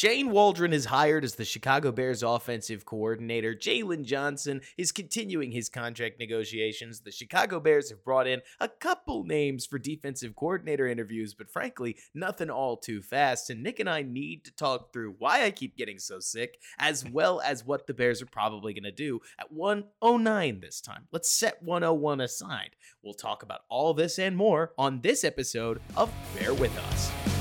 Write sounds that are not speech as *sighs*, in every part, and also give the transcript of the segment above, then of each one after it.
Shane Waldron is hired as the Chicago Bears offensive coordinator. Jaylon Johnson is continuing his contract negotiations. The Chicago Bears have brought in a couple names for defensive coordinator interviews, but frankly, nothing all too fast. And Nick and I need to talk through why I keep getting so sick, as well as what the Bears are probably going to do at 109 this time. Let's set 101 aside. We'll talk about all this and more on this episode of Bear With Us.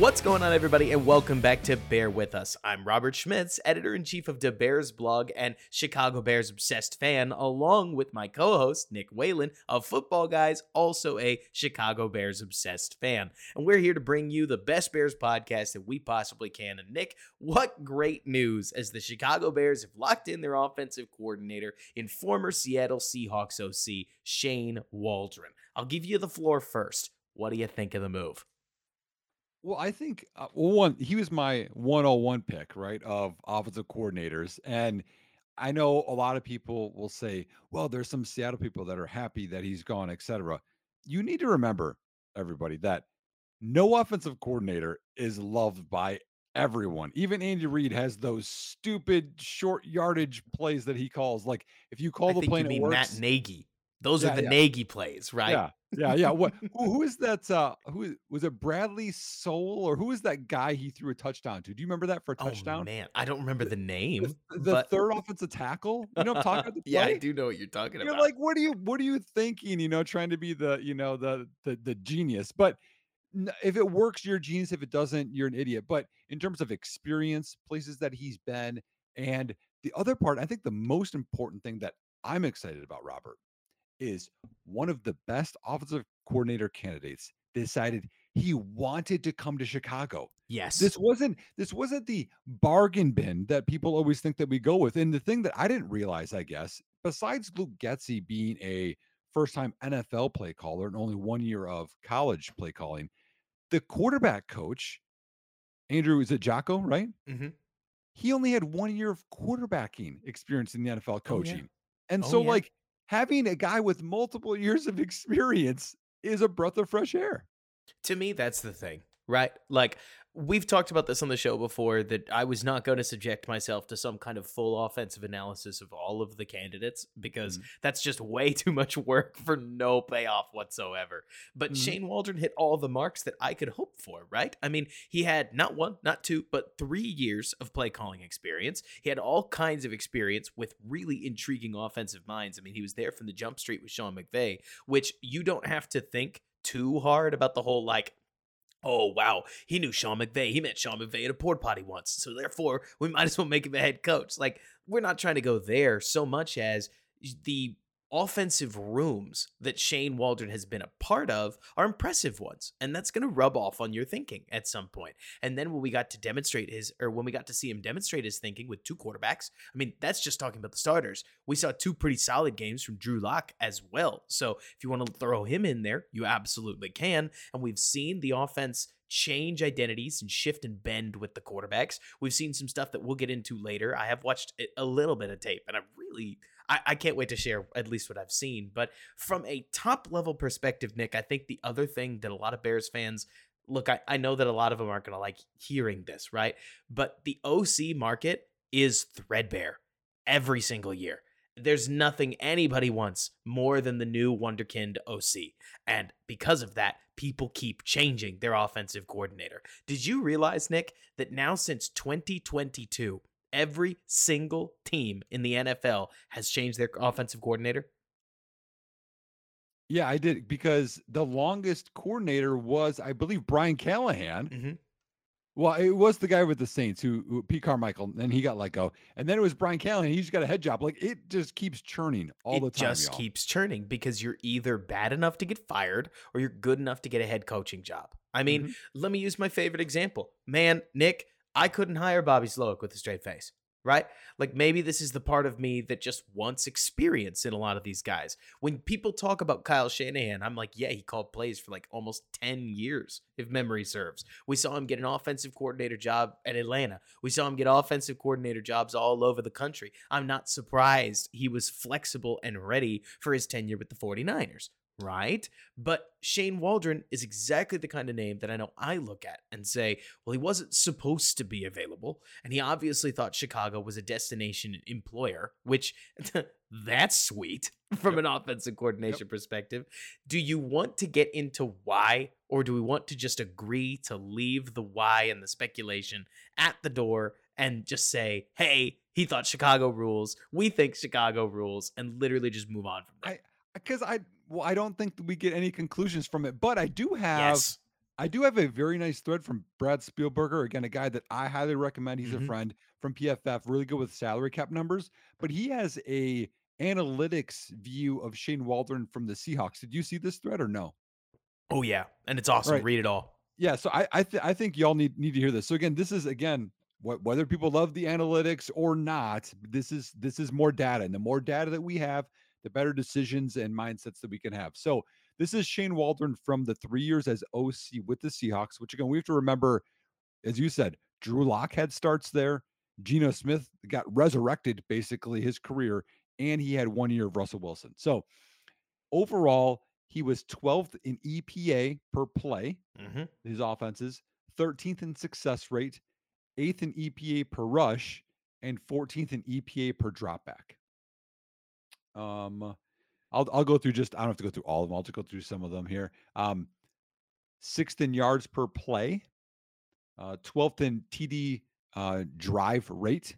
What's going on, everybody, and welcome back to Bear With Us. I'm Robert Schmitz, editor in chief of the Bears blog and Chicago Bears obsessed fan, along with my co host, Nick Whalen of Football Guys, also a Chicago Bears obsessed fan. And we're here to bring you the best Bears podcast that we possibly can. And, Nick, what great news as the Chicago Bears have locked in their offensive coordinator in former Seattle Seahawks OC, Shane Waldron. I'll give you the floor first. What do you think of the move? Well, I think uh, well, one he was my 101 pick, right, of offensive coordinators, and I know a lot of people will say, "Well, there's some Seattle people that are happy that he's gone, etc." You need to remember, everybody, that no offensive coordinator is loved by everyone. Even Andy Reid has those stupid short yardage plays that he calls. Like if you call I the play you mean works, Matt Nagy. Those yeah, are the yeah. Nagy plays, right? Yeah, yeah, yeah. What? Who, who is that? Uh, who was it? Bradley Sowell or who is that guy he threw a touchdown to? Do you remember that for a Oh touchdown? man, I don't remember the The, name, the but third offensive tackle. You know, I'm talking about the yeah, I do know what you're talking about. You're like, what are you? What are you thinking? You know, trying to be the, you know, the the the genius. But if it works, you're a genius. If it doesn't, you're an idiot. But in terms of experience, places that he's been, and the other part, I think the most important thing that I'm excited about, Robert is one of the best offensive coordinator candidates decided he wanted to come to Chicago. Yes, This wasn't this wasn't the bargain bin that people always think that we go with. And the thing that I didn't realize, I guess, besides Luke Getsy being a first-time NFL play caller and only one year of college play calling, the quarterback coach, Andrew, is it Jocko, right? Mhm. He only had one year of quarterbacking experience in the NFL Oh yeah, coaching. And oh so, yeah. like, having a guy with multiple years of experience is a breath of fresh air. To me, that's the thing, right? Like we've talked about this on the show before that I was not going to subject myself to some kind of full offensive analysis of all of the candidates because Mhm. that's just way too much work *laughs* for no payoff whatsoever. But Mhm. Shane Waldron hit all the marks that I could hope for, right? I mean, he had not one, not two, but three years of play calling experience. He had all kinds of experience with really intriguing offensive minds. I mean, he was there from the jump street with Sean McVay, which you don't have to think too hard about the whole like oh wow. He knew sean mcvay. He met sean mcvay at a port potty once. So therefore we *laughs* might as well make him a head coach. Like we're not trying to go there so much as the offensive rooms that shane waldron has been a part of are impressive ones and that's going to rub off on your thinking at some point. and then when we got to demonstrate his or when we got to see him demonstrate his thinking with two quarterbacks i mean that's just talking about the starters we saw two pretty solid games from drew lock as well so if you want to throw him in there you absolutely can and we've seen the offense change identities and shift and bend with the quarterbacks. We've seen some stuff that we'll get into later. I have watched a little bit of tape and I really I, I can't wait to share at least what I've seen. But from a top level perspective, Nick, I think the other thing that a lot of Bears fans look, I, I know that a lot of them aren't gonna like hearing this, right? But the OC market is threadbare every single year. There's nothing anybody wants more than the new Wonderkind OC. And because of that, people keep changing their offensive coordinator. Did you realize, Nick, that now since 2022, every single team in the NFL has changed their offensive coordinator? Yeah, I did because the longest coordinator was, I believe, Brian Callahan. Mhm. Well, it was the guy with the Saints who, who Pete Carmichael, and then he got let go. And then it was Brian Callahan. He just got a head job. Like it just keeps churning all it the time. It just y'all. keeps churning because you're either bad enough to get fired or you're good enough to get a head coaching job. I mean, Mhm. let me use my favorite example. Man, Nick, I couldn't hire Bobby Slowik with a straight face, right? Like maybe this is the part of me that just wants experience in a lot of these guys. When people talk about Kyle Shanahan, I'm like, yeah, he called plays for like almost 10 years, if memory serves. We saw him get an offensive coordinator job at Atlanta. We saw him get offensive coordinator jobs all over the country. I'm not surprised he was flexible and ready for his tenure with the 49ers. Right? But Shane Waldron is exactly the kind of name that I know I look at and say, well, he wasn't supposed to be available. And he obviously thought Chicago was a destination employer, which *laughs* that's sweet *laughs* from Yep. an offensive coordination perspective. Do you want to get into why, or do we want to just agree to leave the why and the speculation at the door and just say, hey, he thought Chicago rules, we think Chicago rules, and literally just move on from there? Because I well, I don't think we get any conclusions from it, but I do have yes. I do have a very nice thread from Brad Spielberger, again, a guy that I highly recommend. He's Mhm. a friend from PFF, really good with salary cap numbers, but he has a analytics view of Shane Waldron from the Seahawks. Did you see this thread or no? Oh yeah, and it's awesome. Right. Read it all. Yeah, so I I, th- I think y'all need need to hear this. So again, this is again what whether people love the analytics or not, this is this is more data, and the more data that we have, the better decisions and mindsets that we can have. So this is Shane Waldron from the three years as OC with the Seahawks, which again we have to remember, as you said, Drew Lock had starts there. Geno Smith got resurrected basically his career, and he had one year of Russell Wilson. So overall, he was 12th in EPA per play Mm-hmm. his offenses, 13th in success rate, 8th in EPA per rush, and 14th in EPA per dropback. Um, I'll I'll go through just I don't have to go through all of them. I'll just go through some of them here. Um, sixth in yards per play, uh, 12th in TD uh, drive rate,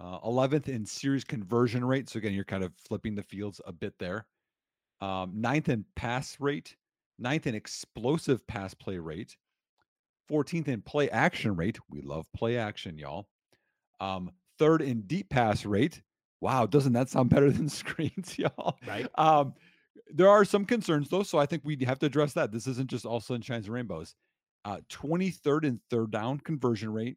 uh, 11th in series conversion rate. So again, you're kind of flipping the fields a bit there. Um, ninth in pass rate, ninth in explosive pass play rate, 14th in play action rate. We love play action, y'all. Um, third in deep pass rate. Wow, doesn't that sound better than *laughs* screens, y'all? Right. Um, there are some concerns though, so I think we have to address that. This isn't just all sunshines and rainbows. Uh, 23rd and third down conversion rate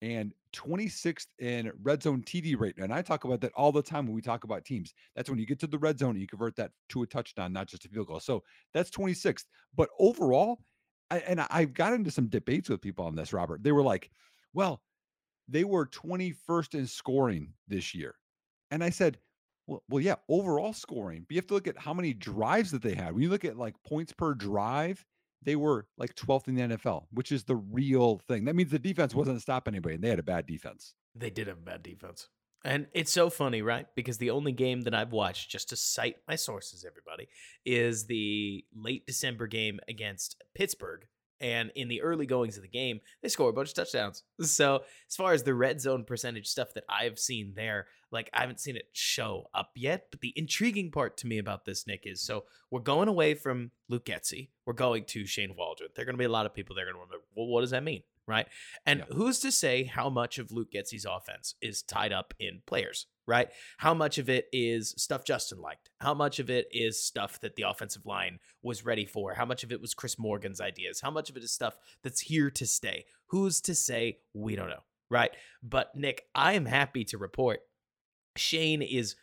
and 26th in red zone TD rate. And I talk about that all the time when we talk about teams. That's when you get to the red zone and you convert that to a touchdown, not just a field goal. So that's 26th. But overall, I, and I've got into some debates with people on this, Robert. They were like, well, they were 21st in scoring this year. And I said, well, well, yeah, overall scoring. But you have to look at how many drives that they had. When you look at like points per drive, they were like 12th in the NFL, which is the real thing. That means the defense wasn't stopping anybody, and they had a bad defense. They did have a bad defense. And it's so funny, right? Because the only game that I've watched, just to cite my sources, everybody, is the late December game against Pittsburgh. And in the early goings of the game, they score a bunch of touchdowns. *laughs* So, as far as the red zone percentage stuff that I've seen there, like I haven't seen it show up yet. But the intriguing part to me about this, Nick, is so we're going away from Luke Getsy. We're going to Shane Waldron. There are going to be a lot of people that are going to wonder, well, what does that mean? Right. And Yeah. who's to say how much of Luke Getsy's offense is tied up in players, right? How much of it is stuff Justin liked? How much of it is stuff that the offensive line was ready for? How much of it was Chris Morgan's ideas? How much of it is stuff that's here to stay? Who's to say? We don't know, right? But Nick, I am happy to report Shane is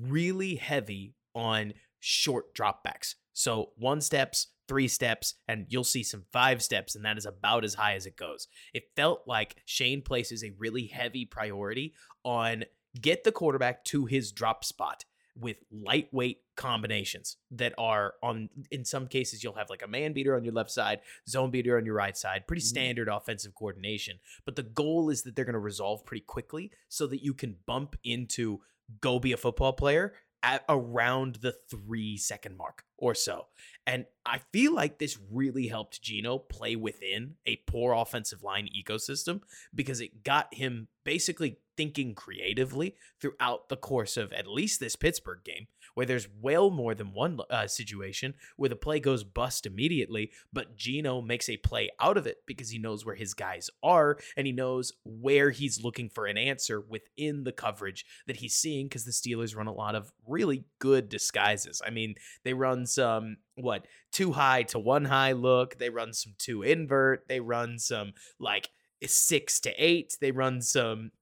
really heavy on short dropbacks. So one steps, three steps, and you'll see some five steps, and that is about as high as it goes. It felt like Shane places a really heavy priority on get the quarterback to his drop spot with lightweight combinations that are on in some cases you'll have like a man beater on your left side zone beater on your right side pretty Mhm. standard offensive coordination but the goal is that they're going to resolve pretty quickly so that you can bump into go be a football player at around the three second mark or so. And I feel like this really helped Geno play within a poor offensive line ecosystem because it got him basically thinking creatively throughout the course of at least this Pittsburgh game, where there's well more than one uh, situation where the play goes bust immediately, but Geno makes a play out of it because he knows where his guys are and he knows where he's looking for an answer within the coverage that he's seeing because the Steelers run a lot of really good disguises. I mean, they run some what two high to one high look, they run some two invert, they run some like six to eight, they run some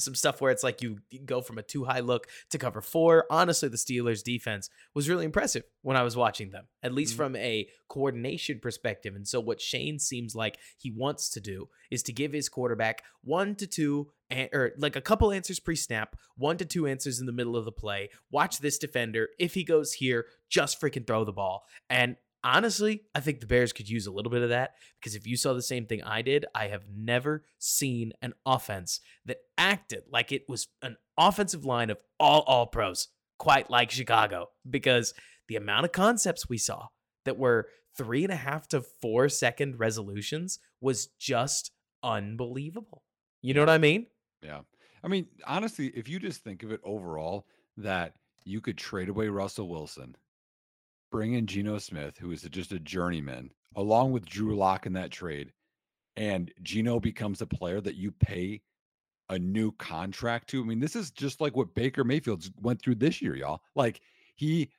some stuff where it's like you go from a too high look to cover four. Honestly, the Steelers defense was really impressive when I was watching them, at least mm-hmm. from a coordination perspective. And so, what Shane seems like he wants to do is to give his quarterback one to two, or like a couple answers pre snap, one to two answers in the middle of the play. Watch this defender. If he goes here, just freaking throw the ball. And honestly, I think the Bears could use a little bit of that because if you saw the same thing I did, I have never seen an offense that acted like it was an offensive line of all all pros, quite like Chicago, because the amount of concepts we saw that were three and a half to four second resolutions was just unbelievable. You know what I mean? Yeah. I mean, honestly, if you just think of it overall, that you could trade away Russell Wilson bring in Geno Smith, who is just a journeyman, along with Drew Lock in that trade, and Geno becomes a player that you pay a new contract to. I mean, this is just like what Baker Mayfield went through this year, y'all. Like he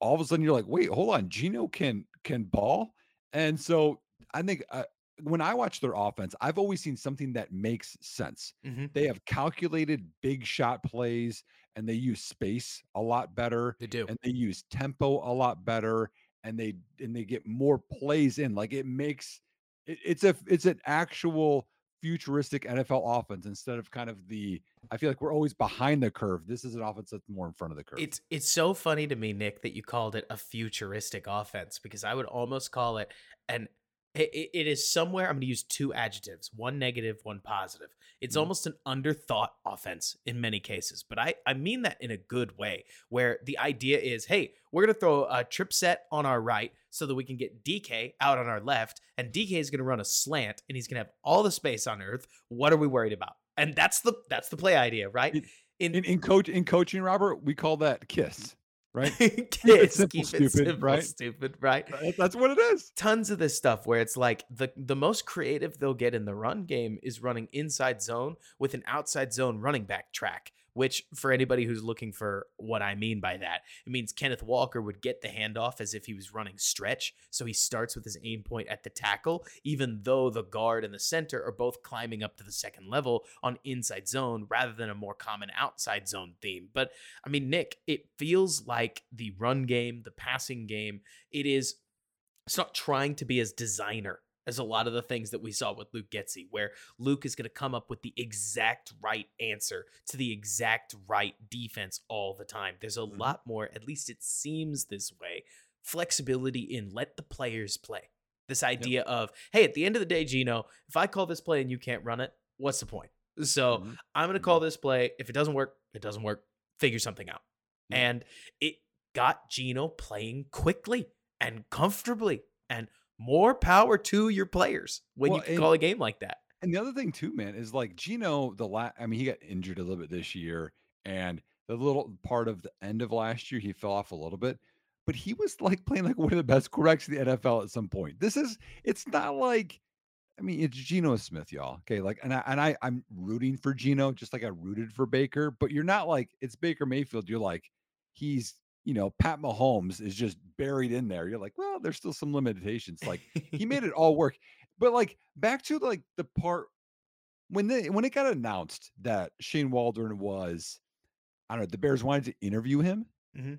all of a sudden you're like, wait, hold on, Geno can can ball. And so I think uh, when I watch their offense, I've always seen something that makes sense. Mm-hmm. They have calculated big shot plays and they use space a lot better. They do. And they use tempo a lot better and they and they get more plays in. Like it makes it, it's a it's an actual futuristic NFL offense instead of kind of the I feel like we're always behind the curve. This is an offense that's more in front of the curve. It's it's so funny to me, Nick, that you called it a futuristic offense because I would almost call it an it, it is somewhere. I'm going to use two adjectives, one negative, one positive. It's mm almost an underthought offense in many cases, but I, I mean that in a good way, where the idea is hey, we're going to throw a trip set on our right so that we can get DK out on our left, and DK is going to run a slant and he's going to have all the space on earth. What are we worried about? And that's the that's the play idea, right? In in, in coach in coaching, Robert, we call that kiss right? *laughs* Kids, simple, keep stupid, it simple, right? Stupid, right? That's what it is. Tons of this stuff where it's like the the most creative they'll get in the run game is running inside zone with an outside zone running back track which for anybody who's looking for what I mean by that, it means Kenneth Walker would get the handoff as if he was running stretch. So he starts with his aim point at the tackle, even though the guard and the center are both climbing up to the second level on inside zone rather than a more common outside zone theme. But I mean, Nick, it feels like the run game, the passing game, it is it's not trying to be as designer as a lot of the things that we saw with Luke Getsy, where Luke is going to come up with the exact right answer to the exact right defense all the time. There's a mm-hmm. lot more, at least it seems this way, flexibility in let the players play. This idea yep. of, hey, at the end of the day, Geno, if I call this play and you can't run it, what's the point? So mm-hmm. I'm going to call mm-hmm. this play. If it doesn't work, it doesn't work. Figure something out. And it got Geno playing quickly and comfortably and more power to your players when well, you can and, call a game like that. And the other thing too, man, is like Geno. The last, I mean, he got injured a little bit this year, and the little part of the end of last year, he fell off a little bit. But he was like playing like one of the best quarterbacks in the NFL at some point. This is, it's not like, I mean, it's Geno Smith, y'all. Okay, like, and I and I, I'm rooting for Geno, just like I rooted for Baker. But you're not like it's Baker Mayfield. You're like, he's you know, Pat Mahomes is just buried in there. You're like, well, there's still some limitations. Like he made it all work. But like back to like the part when they when it got announced that Shane Waldron was, I don't know, the Bears wanted to interview him. Mm-hmm.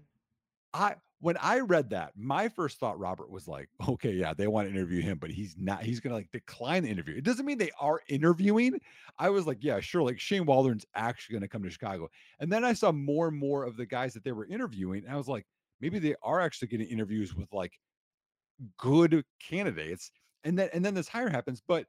I when I read that, my first thought, Robert, was like, *laughs* okay, yeah, they want to interview him, but he's not, he's gonna like decline the interview. It doesn't mean they are interviewing. I was like, yeah, sure, like Shane Waldron's actually gonna come to Chicago. And then I saw more and more of the guys that they were interviewing, and I was like, maybe they are actually getting interviews with like good candidates. And then and then this hire happens, but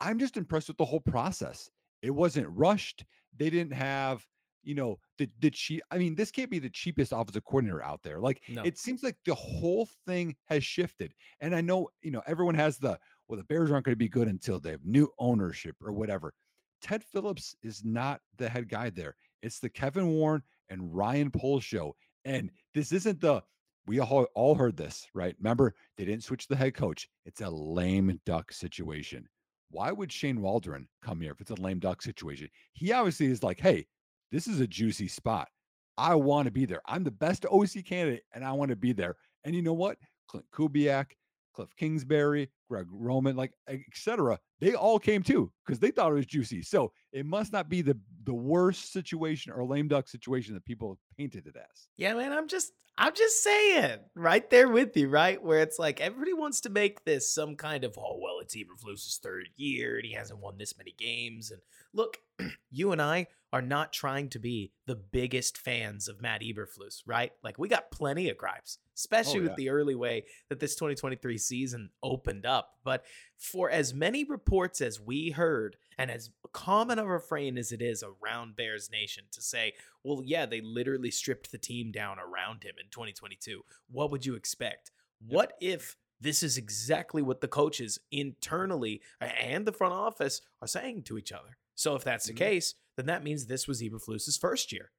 I'm just impressed with the whole process. It wasn't rushed. They didn't have you know, the the cheap. I mean, this can't be the cheapest offensive coordinator out there. Like, no. it seems like the whole thing has shifted. And I know, you know, everyone has the well, the Bears aren't going to be good until they have new ownership or whatever. Ted Phillips is not the head guy there. It's the Kevin Warren and Ryan Poles show. And this isn't the we all, all heard this, right? Remember, they didn't switch the head coach. It's a lame duck situation. Why would Shane Waldron come here if it's a lame duck situation? He obviously is like, hey, this is a juicy spot. I want to be there. I'm the best OC candidate and I want to be there. And you know what? Klint Kubiak, Cliff Kingsbury, Greg Roman, like etc. They all came too because they thought it was juicy. So it must not be the the worst situation or lame duck situation that people painted it as. Yeah, man, I'm just I'm just saying, right there with you, right? Where it's like everybody wants to make this some kind of, oh, well, it's Eberflus's third year and he hasn't won this many games. And look, *clears throat* you and I are not trying to be the biggest fans of Matt Eberflus, right? Like we got plenty of gripes, especially Oh, yeah. with the early way that this 2023 season opened up. But for as many reports as we heard, and as common a refrain as it is around Bears Nation to say, well, yeah, they literally stripped the team down around him in 2022. What would you expect? What if this is exactly what the coaches internally and the front office are saying to each other? So if that's the Mhm. case, then that means this was Eberflus's first year.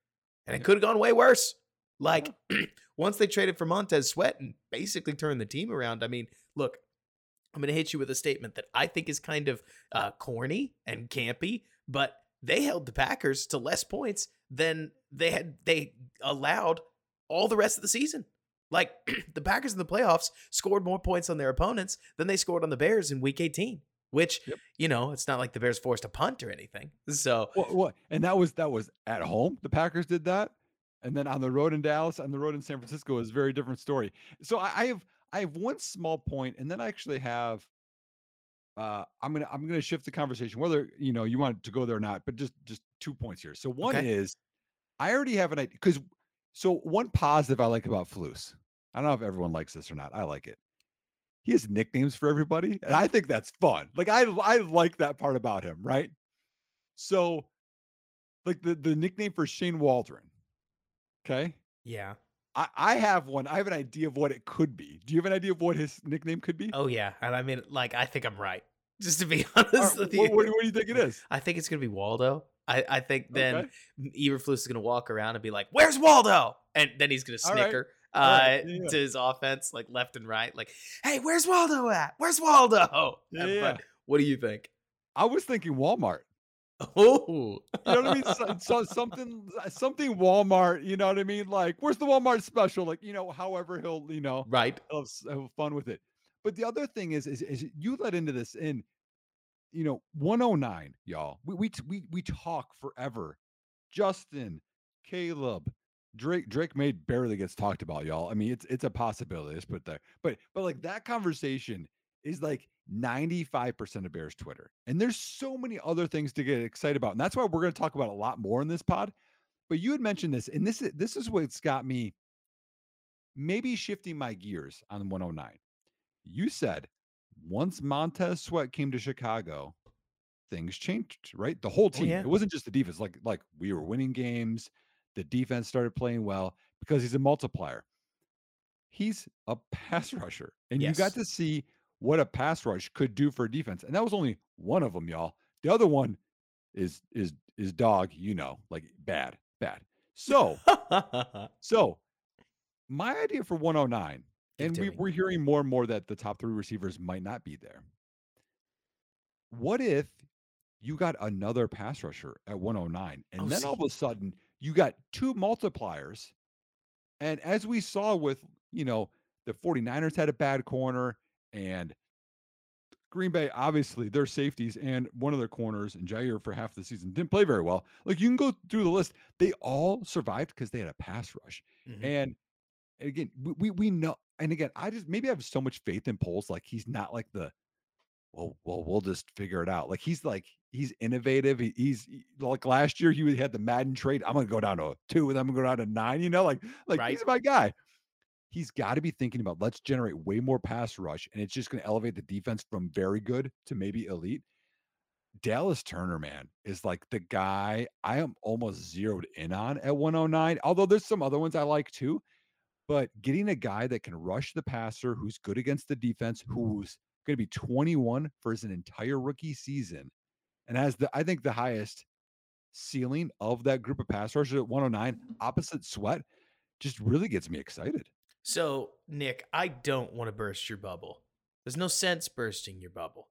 And it could have gone way worse. Like *clears throat* once they traded for Montez Sweat and basically turned the team around. I mean, look, I'm going to hit you with a statement that I think is kind of uh, corny and campy, but they held the Packers to less points than they had they allowed all the rest of the season. Like *clears throat* the Packers in the playoffs scored more points on their opponents than they scored on the Bears in Week 18. Which Yep. you know, it's not like the Bears forced a punt or anything. So What, what? And that was that was at home. The Packers did that, and then on the road in Dallas, on the road in San Francisco is a very different story. So I, I have I have one small point, and then I actually have. Uh, I'm gonna I'm gonna shift the conversation whether you know you want to go there or not, but just just two points here. So one Okay. is I already have an idea because so one positive I like about Flus. I don't know if everyone likes this or not. I like it. He has nicknames for everybody, and I think that's fun. Like I I like that part about him, right? So, like the the nickname for Shane Waldron. Okay, yeah. I I have one. I have an idea of what it could be. Do you have an idea of what his nickname could be? Oh yeah. And I mean, like, I think I'm right. Just to be *laughs* honest with you. what, what, what do you think it is? I think it's gonna be Waldo. I, I think then Okay. Eberflus is gonna walk around and be like, "Where's Waldo?" And then he's gonna right. snicker uh, Yeah, to his offense, like left and right, like, "Hey, where's Waldo at? Where's Waldo?" *laughs* Yeah, Uh. What do you think? I was thinking Walmart. Oh, You know what I mean? So, *laughs* so something something Walmart. You know what I mean? Like, where's the Walmart special? Like, you know, however he'll you know right. he'll have fun with it. But the other thing is, is, is you let into this in, you know, 109, y'all. We we we we talk forever. Justin, Caleb, Drake. Drake Maye barely gets talked about, y'all. I mean, it's it's a possibility. Let's put there. But but like that conversation is like 95% of Bears Twitter. And there's so many other things to get excited about. And that's why we're going to talk about a lot more in this pod. But you had mentioned this, and this is this is what's got me maybe shifting my gears on 109. You said once Montez Sweat came to Chicago, things changed, right? The whole Oh, team. yeah. It wasn't just the defense. Like like we were winning games. The defense started playing well because he's a multiplier. He's a pass rusher, and you got to see what a pass rush could do for a defense. And that was only one of them, y'all. The other one is is is dog. You know, like bad, bad. So *laughs* so, my idea for 109, Give it and we, we're hearing more and more that the top three receivers might not be there. What if you got another pass rusher at 109, and Oh, then all of a sudden you got two multipliers? And as we saw with, you know, the 49ers had a bad corner, and Green Bay, obviously, their safeties and one of their corners, and Jaire for half the season didn't play very well. Like you can go through the list, they all survived because they had a pass rush. Mhm. And again, we, we we know, and again, I just maybe I have so much faith in Poles. Like he's not like the well, well, we'll just figure it out. Like he's like he's innovative. He, he's he- like last year he had the Madden trade. I'm gonna go down to a two, and I'm gonna go down to nine. You know, like like Right. he's my guy. He's got to be thinking about let's generate way more pass rush, and it's just gonna elevate the defense from very good to maybe elite. Dallas Turner, man, is like the guy I am almost zeroed in on at 109. Although there's some other ones I like too. But getting a guy that can rush the passer, who's good against the defense, who's going to be 21 for his entire rookie season, and has the I think the highest ceiling of that group of pass rushers at 109, opposite Sweat, just really gets me excited. So, Nick, I don't want to burst your bubble. There's no sense bursting your bubble.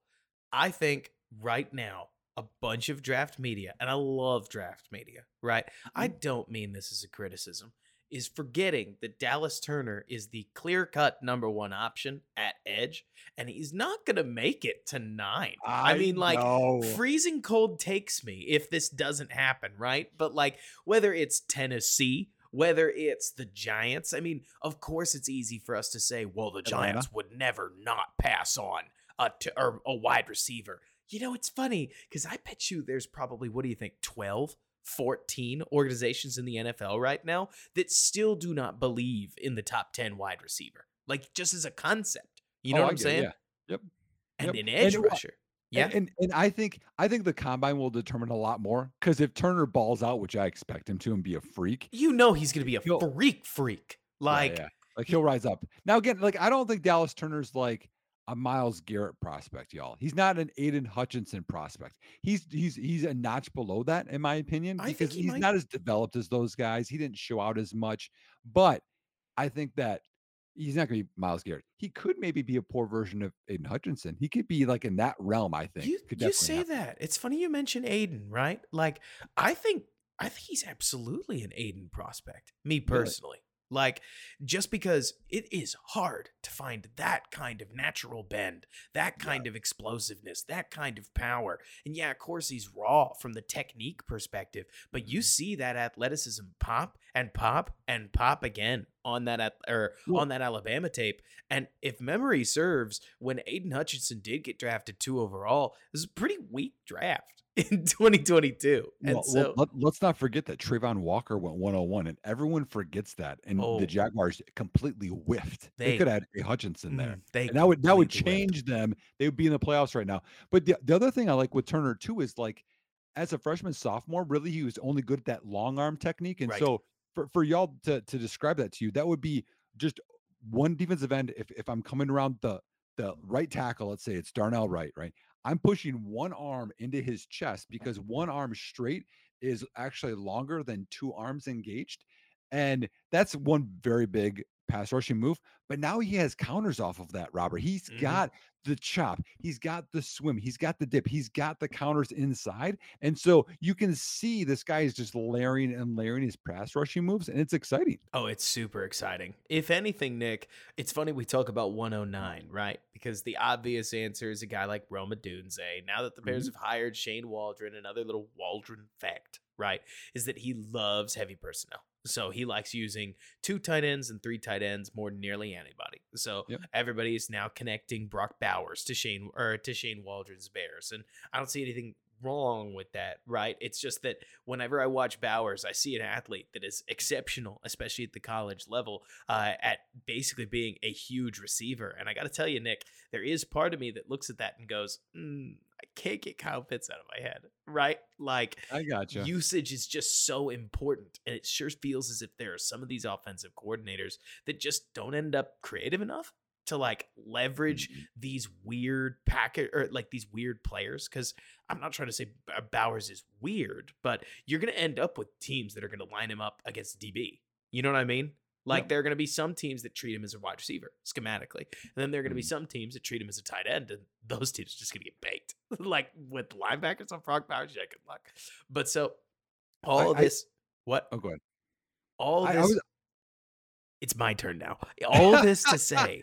I think right now, a bunch of draft media, and I love draft media, right? I mm-hmm. don't mean this as a criticism. Is forgetting that Dallas Turner is the clear cut number one option at edge, and he's not going to make it to nine. I, mean, like, know. freezing cold takes me if this doesn't happen, right? But, like, whether it's Tennessee, whether it's the Giants, I mean, of course, it's easy for us to say, well, the Atlanta. Giants would never not pass on a, t- or a wide receiver. You know, it's funny because I bet you there's probably, what do you think, 12, 14 organizations in the NFL right now that still do not believe in the top 10 wide receiver. Like, just as a concept. You know Oh, what I'm saying? yeah. Yep. And Yep. an And edge wa- rusher. Yeah. And, and and I think I think the combine will determine a lot more because if Turner balls out, which I expect him to, and be a freak, you know he's going to be a freak freak. yeah, Like, yeah. like he'll rise up. Now again, like I don't think Dallas Turner's like a Myles Garrett prospect, y'all. He's not an Aidan Hutchinson prospect. He's he's he's a notch below that, in my opinion, I think because he he's might- not as developed as those guys. He didn't show out as much, but I think that he's not going to be Myles Garrett. He could maybe be a poor version of Aidan Hutchinson. He could be like in that realm. I think. you, you say happen. that. It's funny you mention Aidan, right? Like, I think I think he's absolutely an Aidan prospect. Me personally. Like, just because it is hard to find that kind of natural bend, that Yeah. kind of explosiveness, that kind of power. And yeah, of course, he's raw from the technique perspective, but you Mhm. see that athleticism pop and pop and pop again on that at, or on that Alabama tape. And if memory serves, when Aidan Hutchinson did get drafted two overall, it was a pretty weak draft in 2022. And Well, so, well, let, us not forget that Travon Walker went 101, and everyone forgets that. And Oh. the Jaguars completely whiffed. They, They- could have had a Hutchinson there. mm, they And that would that would change them. They would be in the playoffs right now. But the, the other thing I like with Turner too is like as a freshman sophomore, really he was only good at that long arm technique. And Right. so for, for y'all to, to describe that to you, that would be just one defensive end. If if I'm coming around the the right tackle, let's say it's Darnell Wright, right? I'm pushing one arm into his chest because one arm straight is actually longer than two arms engaged. And that's one very big pass rushing move. But now he has counters off of that, Robert. He's Mhm. got the chop, he's got the swim, he's got the dip, he's got the counters inside. And so you can see this guy is just layering and layering his pass rushing moves, and it's exciting. Oh, it's super exciting. If anything, Nick, it's funny we talk about 109, right? Because the obvious answer is a guy like Rome Odunze. Now that the Bears have hired Shane Waldron, another little Waldron fact, right, is that he loves heavy personnel. So he likes using two tight ends and three tight ends more than nearly anybody. So Yep. everybody is now connecting Brock Bowers to Shane or to Shane Waldron's Bears, and I don't see anything wrong with that, right? It's just that whenever I watch Bowers, I see an athlete that is exceptional, especially at the college level, uh, at basically being a huge receiver. And I got to tell you, Nick, there is part of me that looks at that and goes, mm, I can't get Kyle Pitts out of my head, right? Like, I gotcha. usage is just so important. And it sure feels as if there are some of these offensive coordinators that just don't end up creative enough to like leverage Mhm. these weird packet or like these weird players because i'm not trying to say bowers is weird but you're going to end up with teams that are going to line him up against db you know what i mean like Yep. there are going to be some teams that treat him as a wide receiver schematically and then there are going to be Mhm. some teams that treat him as a tight end and those teams are just going to get baked *laughs* like with linebackers on Brock Bowers yeah good luck but so all I- of I- this what Oh, go ahead. all I- I this was- it's my turn now. All this to *laughs* say,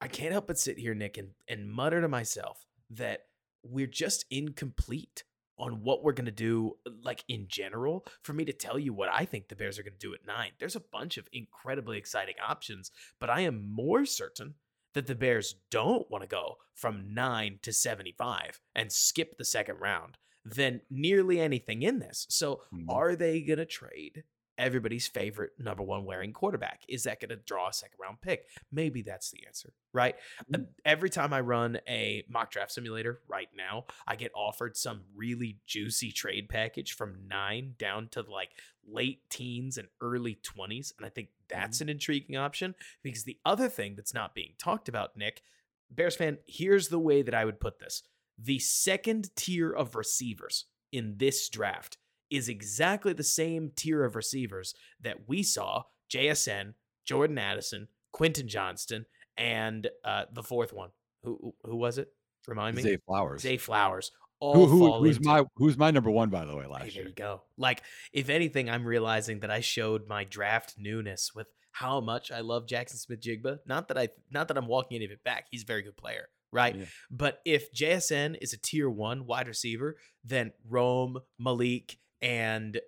I can't help but sit here, Nick, and, and mutter to myself that we're just incomplete on what we're going to do, like in general, for me to tell you what I think the Bears are going to do at nine. There's a bunch of incredibly exciting options, but I am more certain that the Bears don't want to go from nine to 75 and skip the second round than nearly anything in this. So, Mhm. are they going to trade everybody's favorite number one wearing quarterback? Is that going to draw a second round pick? Maybe that's the answer, right? Uh, Mm. Every time I run a mock draft simulator right now, I get offered some really juicy trade package from nine down to like late teens and early 20s. And I think that's an intriguing option because the other thing that's not being talked about, Nick, Bears fan, here's the way that I would put this the second tier of receivers in this draft is exactly the same tier of receivers that we saw JSN, Jordan Addison, Quentin Johnston, and uh, the fourth one. Who who was it? Remind me. Zay Flowers. Zay Flowers. all Who, who, who's into my who's my number one by the way Hey, last there year? you go. Like, if anything, I'm realizing that I showed my draft newness with how much I love Jaxon Smith-Njigba. Not that I, not that I'm walking any of it back. He's a very good player, right? Yeah. But if JSN is a tier one wide receiver, then Rome, Malik, and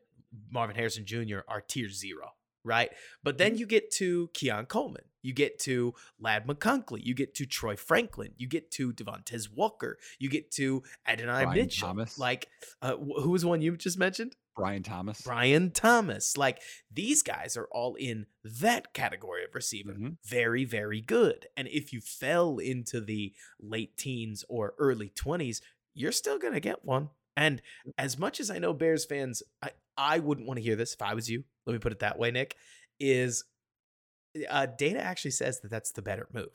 Marvin Harrison Jr. are tier zero, right? But then you get to Keon Coleman, you get to Ladd McConkey, you get to Troy Franklin, you get to Devontae Walker, you get to Adonai Brian Mitchell. Thomas. Like, uh, who was one you just mentioned? Brian Thomas. Brian Thomas. Like these guys are all in that category of receiver. Mhm. Very, very good. And if you fell into the late teens or early 20s, you're still going to get one. And as much as I know Bears fans, I, I wouldn't want to hear this if I was you. Let me put it that way, Nick. Is uh, data actually says that that's the better move.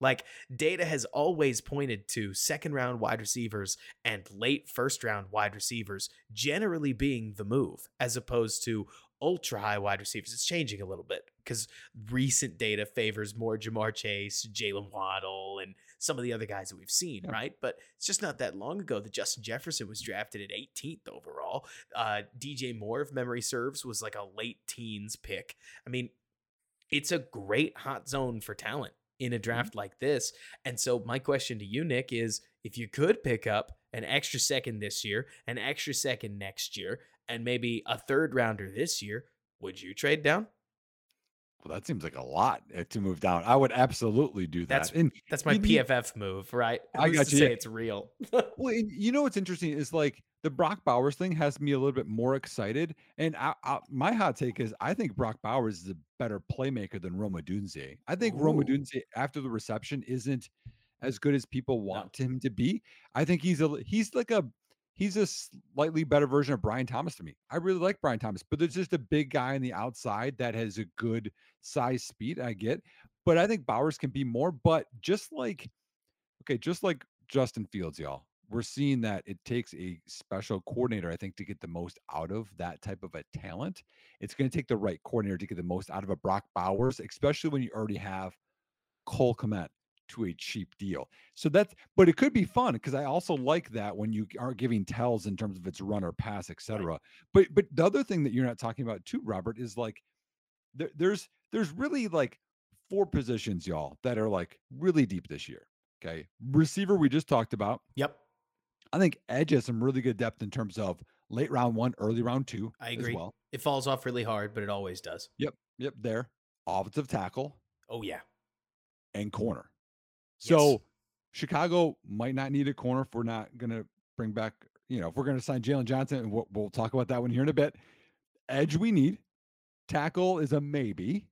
Like data has always pointed to second round wide receivers and late first round wide receivers generally being the move as opposed to ultra high wide receivers. It's changing a little bit because recent data favors more Ja'Marr Chase, Jaylen Waddle, and some of the other guys that we've seen, Yeah. right? But it's just not that long ago that Justin Jefferson was drafted at 18th overall. Uh, DJ Moore, if memory serves, was like a late teens pick. I mean, it's a great hot zone for talent in a draft like this. And so my question to you, Nick, is if you could pick up an extra second this year, an extra second next year, and maybe a third rounder this year, would you trade down? Well, that seems like a lot uh, to move down. I would absolutely do that. That's- and That's my You PFF move, right? *laughs* I got to you, say it's real. *laughs* Well, you know what's interesting is like the Brock Bowers thing has me a little bit more excited. And I, I, my hot take is I think Brock Bowers is a better playmaker than Rome Odunze. I think Roma Ooh. Dunze after the reception isn't as good as people want him to be. I think he's a he's like a he's a slightly better version of Brian Thomas to me. I really like Brian Thomas, but there's just a big guy on the outside that has a good size speed. I get, but I think Bowers can be more. But just like okay, just like Justin Fields, y'all, we're seeing that it takes a special coordinator, I think, to get the most out of that type of a talent. It's going to take the right coordinator to get the most out of a Brock Bowers, especially when you already have Cole Kmet to a cheap deal. So that's, but it could be fun because I also like that when you aren't giving tells in terms of its run or pass, etc. But but the other thing that you're not talking about too, Robert, is like there, there's there's really like four positions, y'all, that are like really deep this year. Okay, receiver we just talked about. yep. I think edge has some really good depth in terms of late round one, early round two. I as agree. well. It falls off really hard, but it always does. Yep, yep. There, offensive tackle Oh, yeah. and corner. Yes. So Chicago might not need a corner if we're not going to bring back, you know, if we're going to sign Jaylon Johnson, and we'll, we'll talk about that one here in a bit. Edge we need. Tackle is a maybe,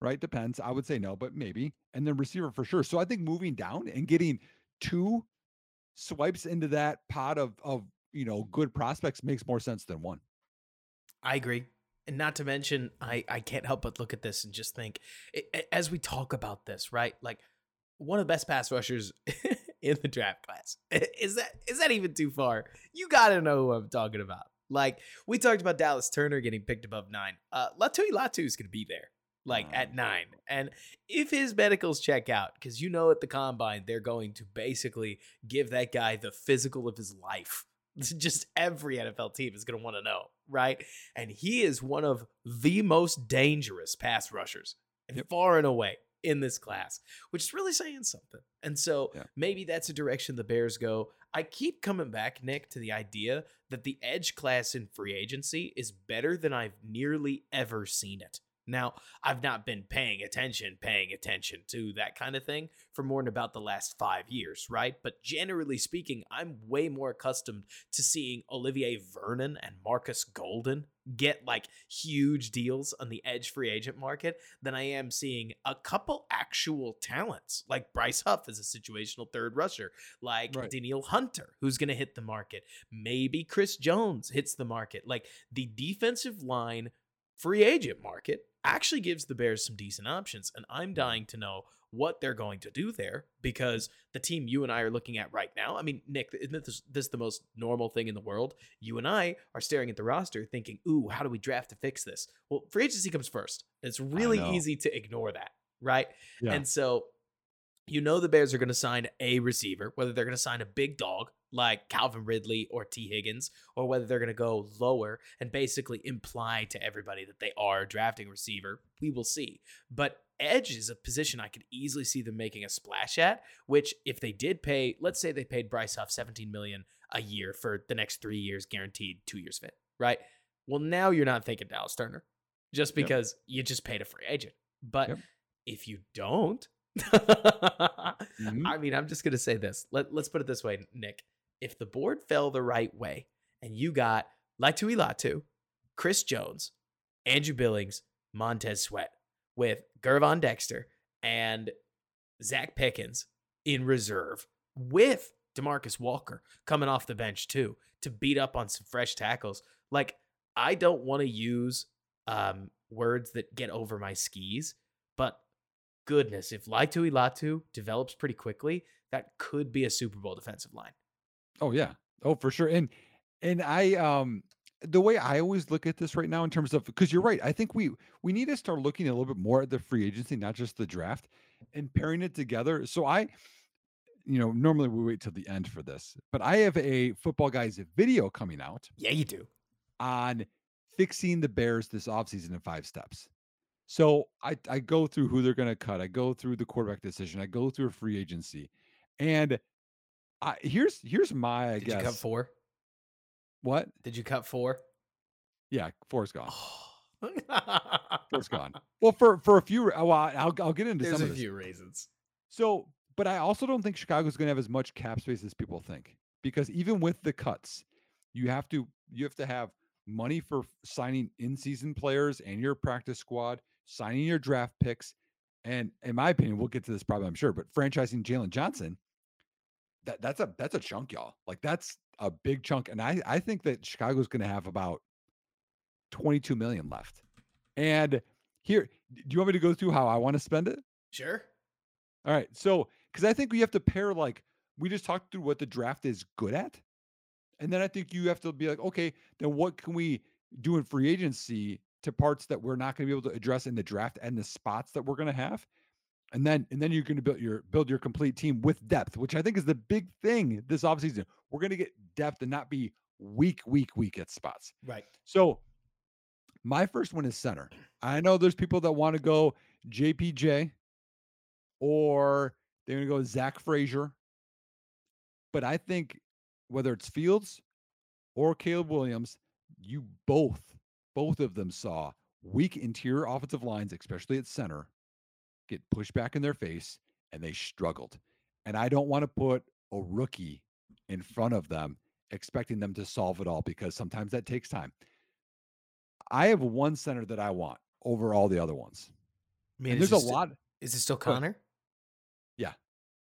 right? Depends. I would say no, but maybe. And then receiver for sure. So I think moving down and getting two swipes into that pot of of you know good prospects makes more sense than one. I agree. And not to mention, I, I can't help but look at this and just think, a- a- as we talk about this, right? Like, one of the best pass rushers *laughs* in the draft class. *laughs* Is that is that even too far? You got to know who I'm talking about. Like, we talked about Dallas Turner getting picked above nine. Uh, Laiatu Latu is going to be there, like Oh, at nine. And if his medicals check out, because you know at the combine, they're going to basically give that guy the physical of his life. *laughs* Just every NFL team is going to want to know, right? and he is one of the most dangerous pass rushers Yep. far and away in this class, which is really saying something. And so Yeah. maybe that's a direction the Bears go. I keep coming back, Nick, to the idea that the edge class in free agency is better than I've nearly ever seen it. Now, I've not been paying attention, paying attention to that kind of thing for more than about the last five years, right? But generally speaking, I'm way more accustomed to seeing Olivier Vernon and Marcus Golden get like huge deals on the edge free agent market than I am seeing a couple actual talents like Bryce Huff as a situational third rusher, like Right. Danielle Hunter, who's going to hit the market. Maybe Chris Jones hits the market. Like the defensive line free agent market actually gives the Bears some decent options. And I'm hmm. dying to know what they're going to do there because the team you and I are looking at right now, I mean, Nick, isn't this, this the most normal thing in the world? You and I are staring at the roster thinking, ooh, how do we draft to fix this? Well, free agency comes first. It's really easy to ignore that, right? Yeah. And so you know the Bears are going to sign a receiver, whether they're going to sign a big dog like Calvin Ridley or Tee Higgins, or whether they're going to go lower and basically imply to everybody that they are a drafting receiver. We will see. But edge is a position I could easily see them making a splash at, which if they did pay, let's say they paid Bryce Huff 17 million a year for the next three years, guaranteed two years fit, right? Well, now you're not thinking Dallas Turner just Yep. because you just paid a free agent. But Yep. if you don't, *laughs* Mhm. I mean, I'm just gonna say this. Let Let's put it this way, Nick. If the board fell the right way, and you got Laiatu Latu, Chris Jones, Andrew Billings, Montez Sweat, with Gervon Dexter and Zacch Pickens in reserve, with Demarcus Walker coming off the bench too to beat up on some fresh tackles. Like, I don't want to use um, words that get over my skis, but goodness, if Laiatu Latu develops pretty quickly, that could be a Super Bowl defensive line. Oh yeah. Oh, for sure. And and I um the way I always look at this right now in terms of because you're right. I think we we need to start looking a little bit more at the free agency, not just the draft, and pairing it together. So I you know, normally we wait till the end for this, but I have a football guys video coming out Yeah, you do. on fixing the Bears this offseason in five steps. So I, I go through who they're going to cut. I go through the quarterback decision. I go through a free agency, and I, here's here's my Did guess you cut four? what? Did you cut four? Yeah, four's gone. *sighs* Four's gone. Well, for for a few, uh, well, I'll I'll get into There's some a of this. few reasons. So, but I also don't think Chicago's going to have as much cap space as people think because even with the cuts, you have to you have to have money for signing in-season players and your practice squad, signing your draft picks, and in my opinion, we'll get to this problem, I'm sure, but franchising Jaylon Johnson, that that's a that's a chunk, y'all. Like that's a big chunk, and I I think that Chicago's going to have about 22 million left. And here, do you want me to go through how I want to spend it? Sure. All right. So, because I think we have to pair like we just talked through what the draft is good at. And then I think you have to be like, okay, then what can we do in free agency to parts that we're not going to be able to address in the draft and the spots that we're going to have? And then and then you're going to build your build your complete team with depth, which I think is the big thing this offseason. We're going to get depth and not be weak, weak, weak at spots. Right. So my first one is center. I know there's people that want to go JPJ or they're going to go Zach Frazier. But I think whether it's Fields or Caleb Williams, you both, both of them saw weak interior offensive lines, especially at center, get pushed back in their face and they struggled. And I don't want to put a rookie in front of them expecting them to solve it all because sometimes that takes time. I have one center that I want over all the other ones. I mean, there's a it sti- lot. Is it still. Connor? Yeah.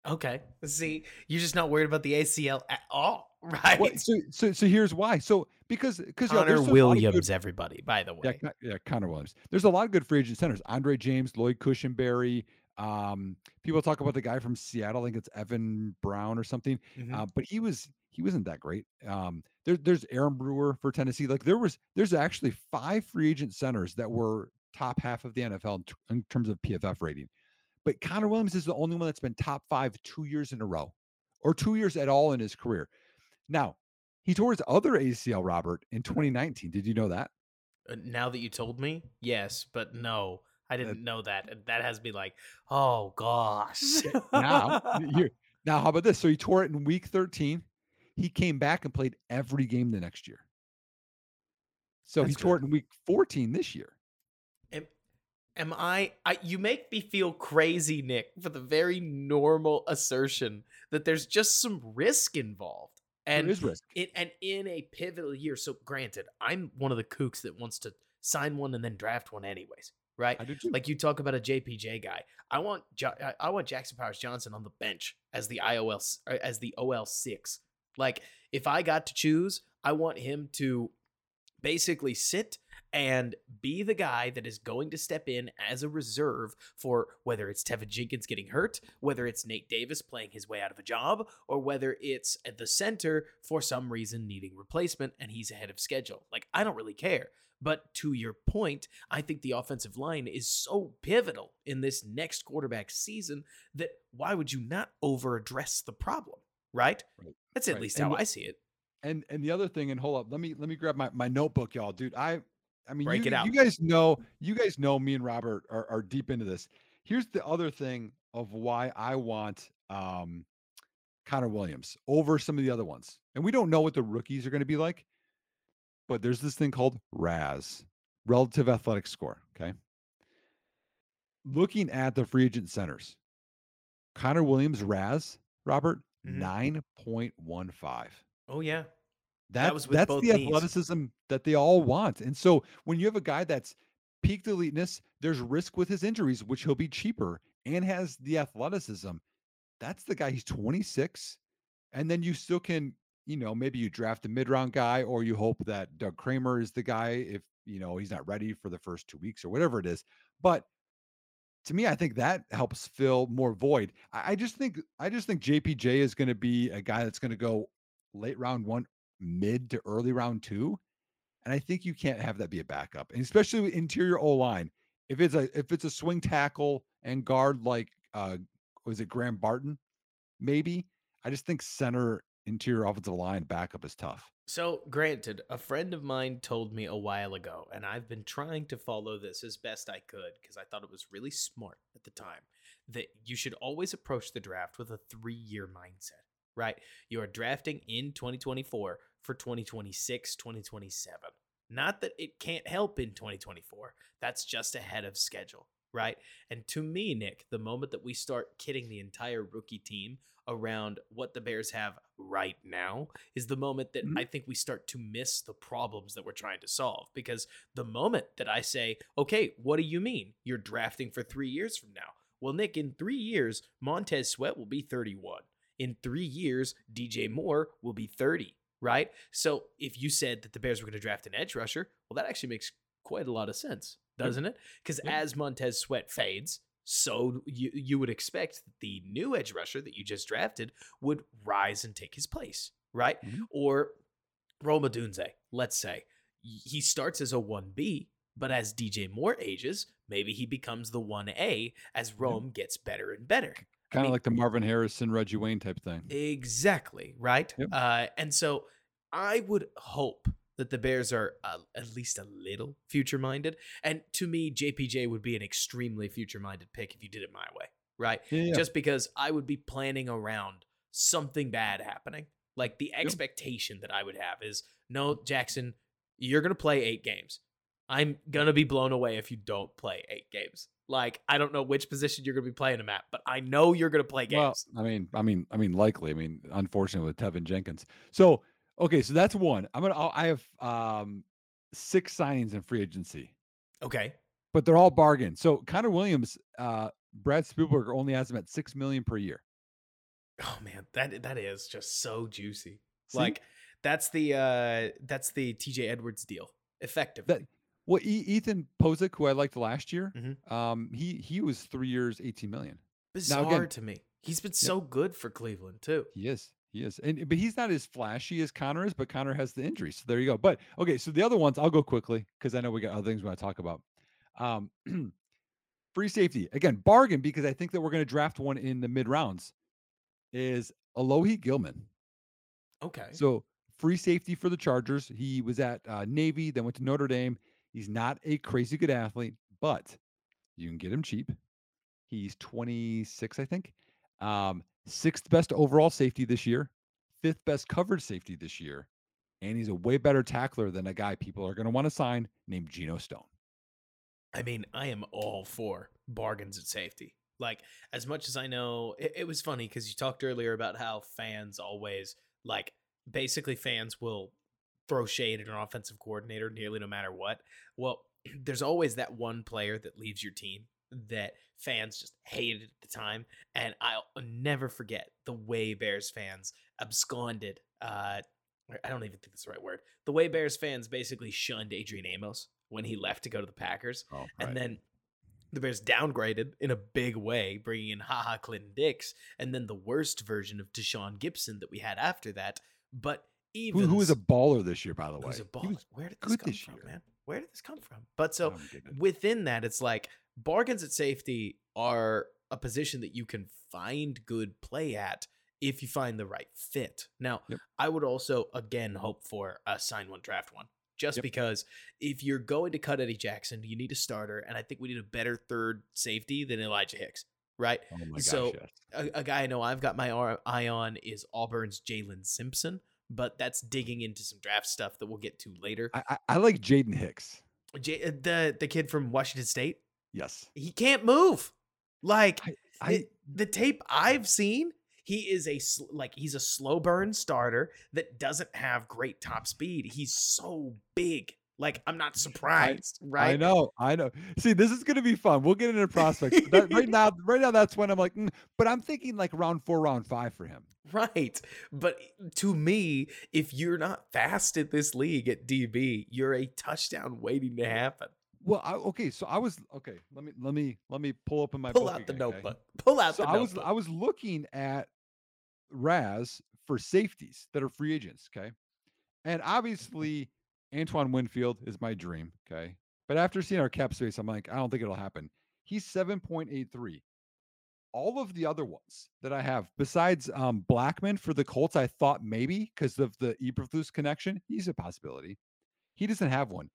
Okay. See, you're just not worried about the ACL at all, right? Well, so, so, so here's why. So because because Connor Williams, everybody. By the way, Yeah, yeah, Connor Williams. There's a lot of good free agent centers. Andre James, Lloyd Cushenberry. Um, people talk about the guy from Seattle. I think it's Evan Brown or something. Mhm. Uh, but he was he wasn't that great. Um, there, there's Aaron Brewer for Tennessee. Like there was there's actually five free agent centers that were top half of the NFL in, t- in terms of PFF rating. But Connor Williams is the only one that's been top five two years in a row, or two years at all in his career. Now he tore his other ACL, Robert, in 2019. Did you know that? Uh, now that you told me, yes, but no, I didn't know that, and that has me like, oh gosh. now, now how about this? So he tore it in week 13. He came back and played every game the next year. So he That's tore it in week 14 this year. am, am I, I? You make me feel crazy, Nick, for the very normal assertion that there's just some risk involved, and there is risk. it and in a pivotal year. So, granted, I'm one of the kooks that wants to sign one and then draft one, anyways, right? I do too. Like you talk about a JPJ guy. I want I- I want Jackson Powers Johnson on the bench as the IOL uh, as the OL six. Like if I got to choose, I want him to basically sit and be the guy that is going to step in as a reserve for whether it's Teven Jenkins getting hurt, whether it's Nate Davis playing his way out of a job, or whether it's at the center for some reason needing replacement and he's ahead of schedule. Like I don't really care. But to your point, I think the offensive line is so pivotal in this next quarterback season that why would you not over address the problem, right? Right. That's at Right, least and how I see it. And and the other thing, and hold up, let me let me grab my my notebook, y'all, dude. I I mean, Break you, it out. you guys know, you guys know, me and Robert are, are deep into this. Here's the other thing of why I want um Connor Williams over some of the other ones, and we don't know what the rookies are going to be like, but there's this thing called RAS, relative athletic score. Okay, looking at the free agent centers, Connor Williams RAS, Robert Mhm. nine point one five. Oh yeah. That's was with that's the knees. athleticism that they all want. And so when you have a guy that's peaked eliteness, there's risk with his injuries, which he'll be cheaper and has the athleticism. That's the guy. He's 26. And then you still can, you know, maybe you draft a mid-round guy or you hope that Doug Kramer is the guy if, you know, he's not ready for the first two weeks or whatever it is. But to me, I think that helps fill more void. I, I just think I just think JPJ is going to be a guy that's going to go late round one, mid to early round two, and I think you can't have that be a backup, and especially with interior O line. If it's a if it's a swing tackle and guard like uh was it Graham Barton, maybe. I just think center interior offensive line backup is tough. So, granted, a friend of mine told me a while ago, and I've been trying to follow this as best I could because I thought it was really smart at the time, that you should always approach the draft with a three year mindset, right? You are drafting in 2024 for 2026, 2027. Not that it can't help in 2024, that's just ahead of schedule, right? And to me, Nick, the moment that we start kidding the entire rookie team around what the Bears have right now is the moment that Mhm. I think we start to miss the problems that we're trying to solve. Because the moment that I say, okay, what do you mean? You're drafting for three years from now. Well, Nick, in three years, Montez Sweat will be 31. In three years, DJ Moore will be 30, right? So if you said that the Bears were going to draft an edge rusher, well, that actually makes quite a lot of sense, doesn't it? Because Yep. as Montez Sweat fades, so you you would expect the new edge rusher that you just drafted would rise and take his place, right? Mhm. Or Rome Odunze, let's say he starts as a 1B, but as DJ Moore ages, maybe he becomes the 1A as Rome gets better and better. Kind of mean- like the Marvin Harrison, Reggie Wayne type thing. Exactly, right? Yep. Uh, and so I would hope that the Bears are uh, at least a little future minded. And to me, JPJ would be an extremely future minded pick if you did it my way, right? Yeah, yeah. Just because I would be planning around something bad happening. Like the expectation that I would have is no, Jackson, you're going to play eight games. I'm going to be blown away if you don't play eight games. Like, I don't know which position you're going to be playing him at, but I know you're going to play Well, games. I mean, I mean, I mean, likely. I mean, unfortunately with Teven Jenkins. So, okay, so that's one. I'm gonna. I'll- have um six signings in free agency, okay. but they're all bargain. So Connor Williams, uh, Brad Spielberger only has him at six million per year. Oh man, that that is just so juicy. See? Like that's the uh that's the TJ Edwards deal. Effectively. that. Well, e- Ethan Pocic, who I liked last year, Mhm. um, he he was three years, eighteen million. Bizarre again- to me. He's been so good for Cleveland too. He is. He is. And but he's not as flashy as Connor is, but Connor has the injury. So there you go. But okay, so the other ones I'll go quickly because I know we got other things we want to talk about. Um *clears throat* free safety. Again, bargain because I think that we're going to draft one in the mid rounds is Alohi Gilman. Okay. So free safety for the Chargers. He was at uh, Navy, then went to Notre Dame. He's not a crazy good athlete, but you can get him cheap. He's 26, I think. Um, sixth best overall safety this year, fifth best coverage safety this year, and he's a way better tackler than a guy people are going to want to sign named Geno Stone. I mean, I am all for bargains at safety. Like, as much as I know, it, it was funny because you talked earlier about how fans always, like, basically fans will throw shade at an offensive coordinator nearly no matter what. Well, *clears throat* there's always that one player that leaves your team that fans just hated at the time. And I'll never forget the way Bears fans absconded. Uh, I don't even think that's the right word. The way Bears fans basically shunned Adrian Amos when he left to go to the Packers. Oh, And then the Bears downgraded in a big way, bringing in Ha Ha Clinton Dix, and then the worst version of Tashaun Gipson that we had after that. But even who, who was a baller this year, by the way? who's a He baller. was- Where did this come this from, year. man? Where did this come from? But so don't get it. within that, it's like bargains at safety are a position that you can find good play at if you find the right fit. Now, Yep. I would also again hope for a sign one draft one. Just Yep. because if you're going to cut Eddie Jackson, you need a starter, and I think we need a better third safety than Elijah Hicks, right? Oh my gosh, So, yes. a, a guy I know I've got my eye on is Auburn's Jaylin Simpson, but that's digging into some draft stuff that we'll get to later. I, I, I like Jaden Hicks. J- uh, the the kid from Washington State, Yes. he can't move. Like I, the, the tape I've seen, he is a sl- like he's a slow burn starter that doesn't have great top speed. He's so big. Like I'm not surprised, right? I know, I know. See, this is gonna be fun. We'll get into prospects. That, right now, right now, that's when I'm like, mm, but I'm thinking like round four, round five for him. Right. But to me, if you're not fast at this league at DB, you're a touchdown waiting to happen. Well, I, okay, so I was okay. Let me let me let me pull up in my Pull out the again, okay? notebook. Pull out So the I was. I was looking at RAS for safeties that are free agents. Okay, and obviously Antoine Winfield is my dream. Okay, but after seeing our cap space, I'm like, I don't think it'll happen. He's seven point eight three. All of the other ones that I have, besides um, Blackmon for the Colts, I thought maybe because of the Eberflus connection, he's a possibility. He doesn't have one.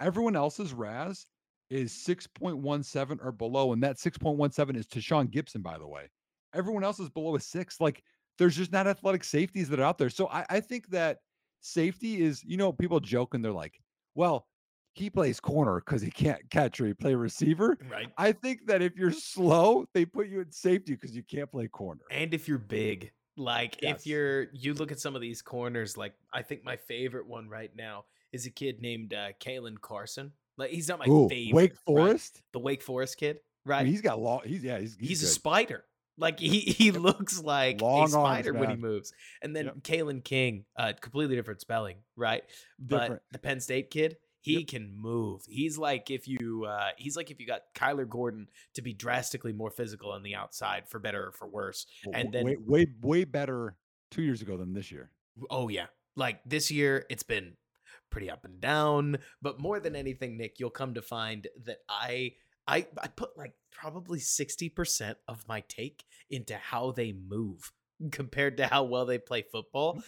Everyone else's RAS is 6.17 or below, and that 6.17 is Tashaun Gipson, by the way. Everyone else is below a six. Like there's just not athletic safeties that are out there. So I, I think that safety is, you know, people joke and they're like, well, he plays corner because he can't catch or he play receiver. right. I think that if you're slow, they put you in safety because you can't play corner. And if you're big, like Yes. if you're you look at some of these corners, like I think my favorite one right now is a kid named uh Caelen Carson. Like he's not my Ooh, favorite. Wake right? Forest. The Wake Forest kid, I right? mean, he's got long. He's yeah. He's he's, he's, a spider. Like he he looks like Long a arms, spider when he moves. And then Yep. Kalen King, uh, completely different spelling, right? But Different. the Penn State kid, he Yep. can move. He's like if you uh he's like if you got Kyler Gordon to be drastically more physical on the outside for better or for worse. W- and then- way, way way better two years ago than this year. Oh yeah. Like this year it's been pretty up and down, but more than anything Nick, you'll come to find that I I I put like probably 60% of my take into how they move *laughs* compared to how well they play football.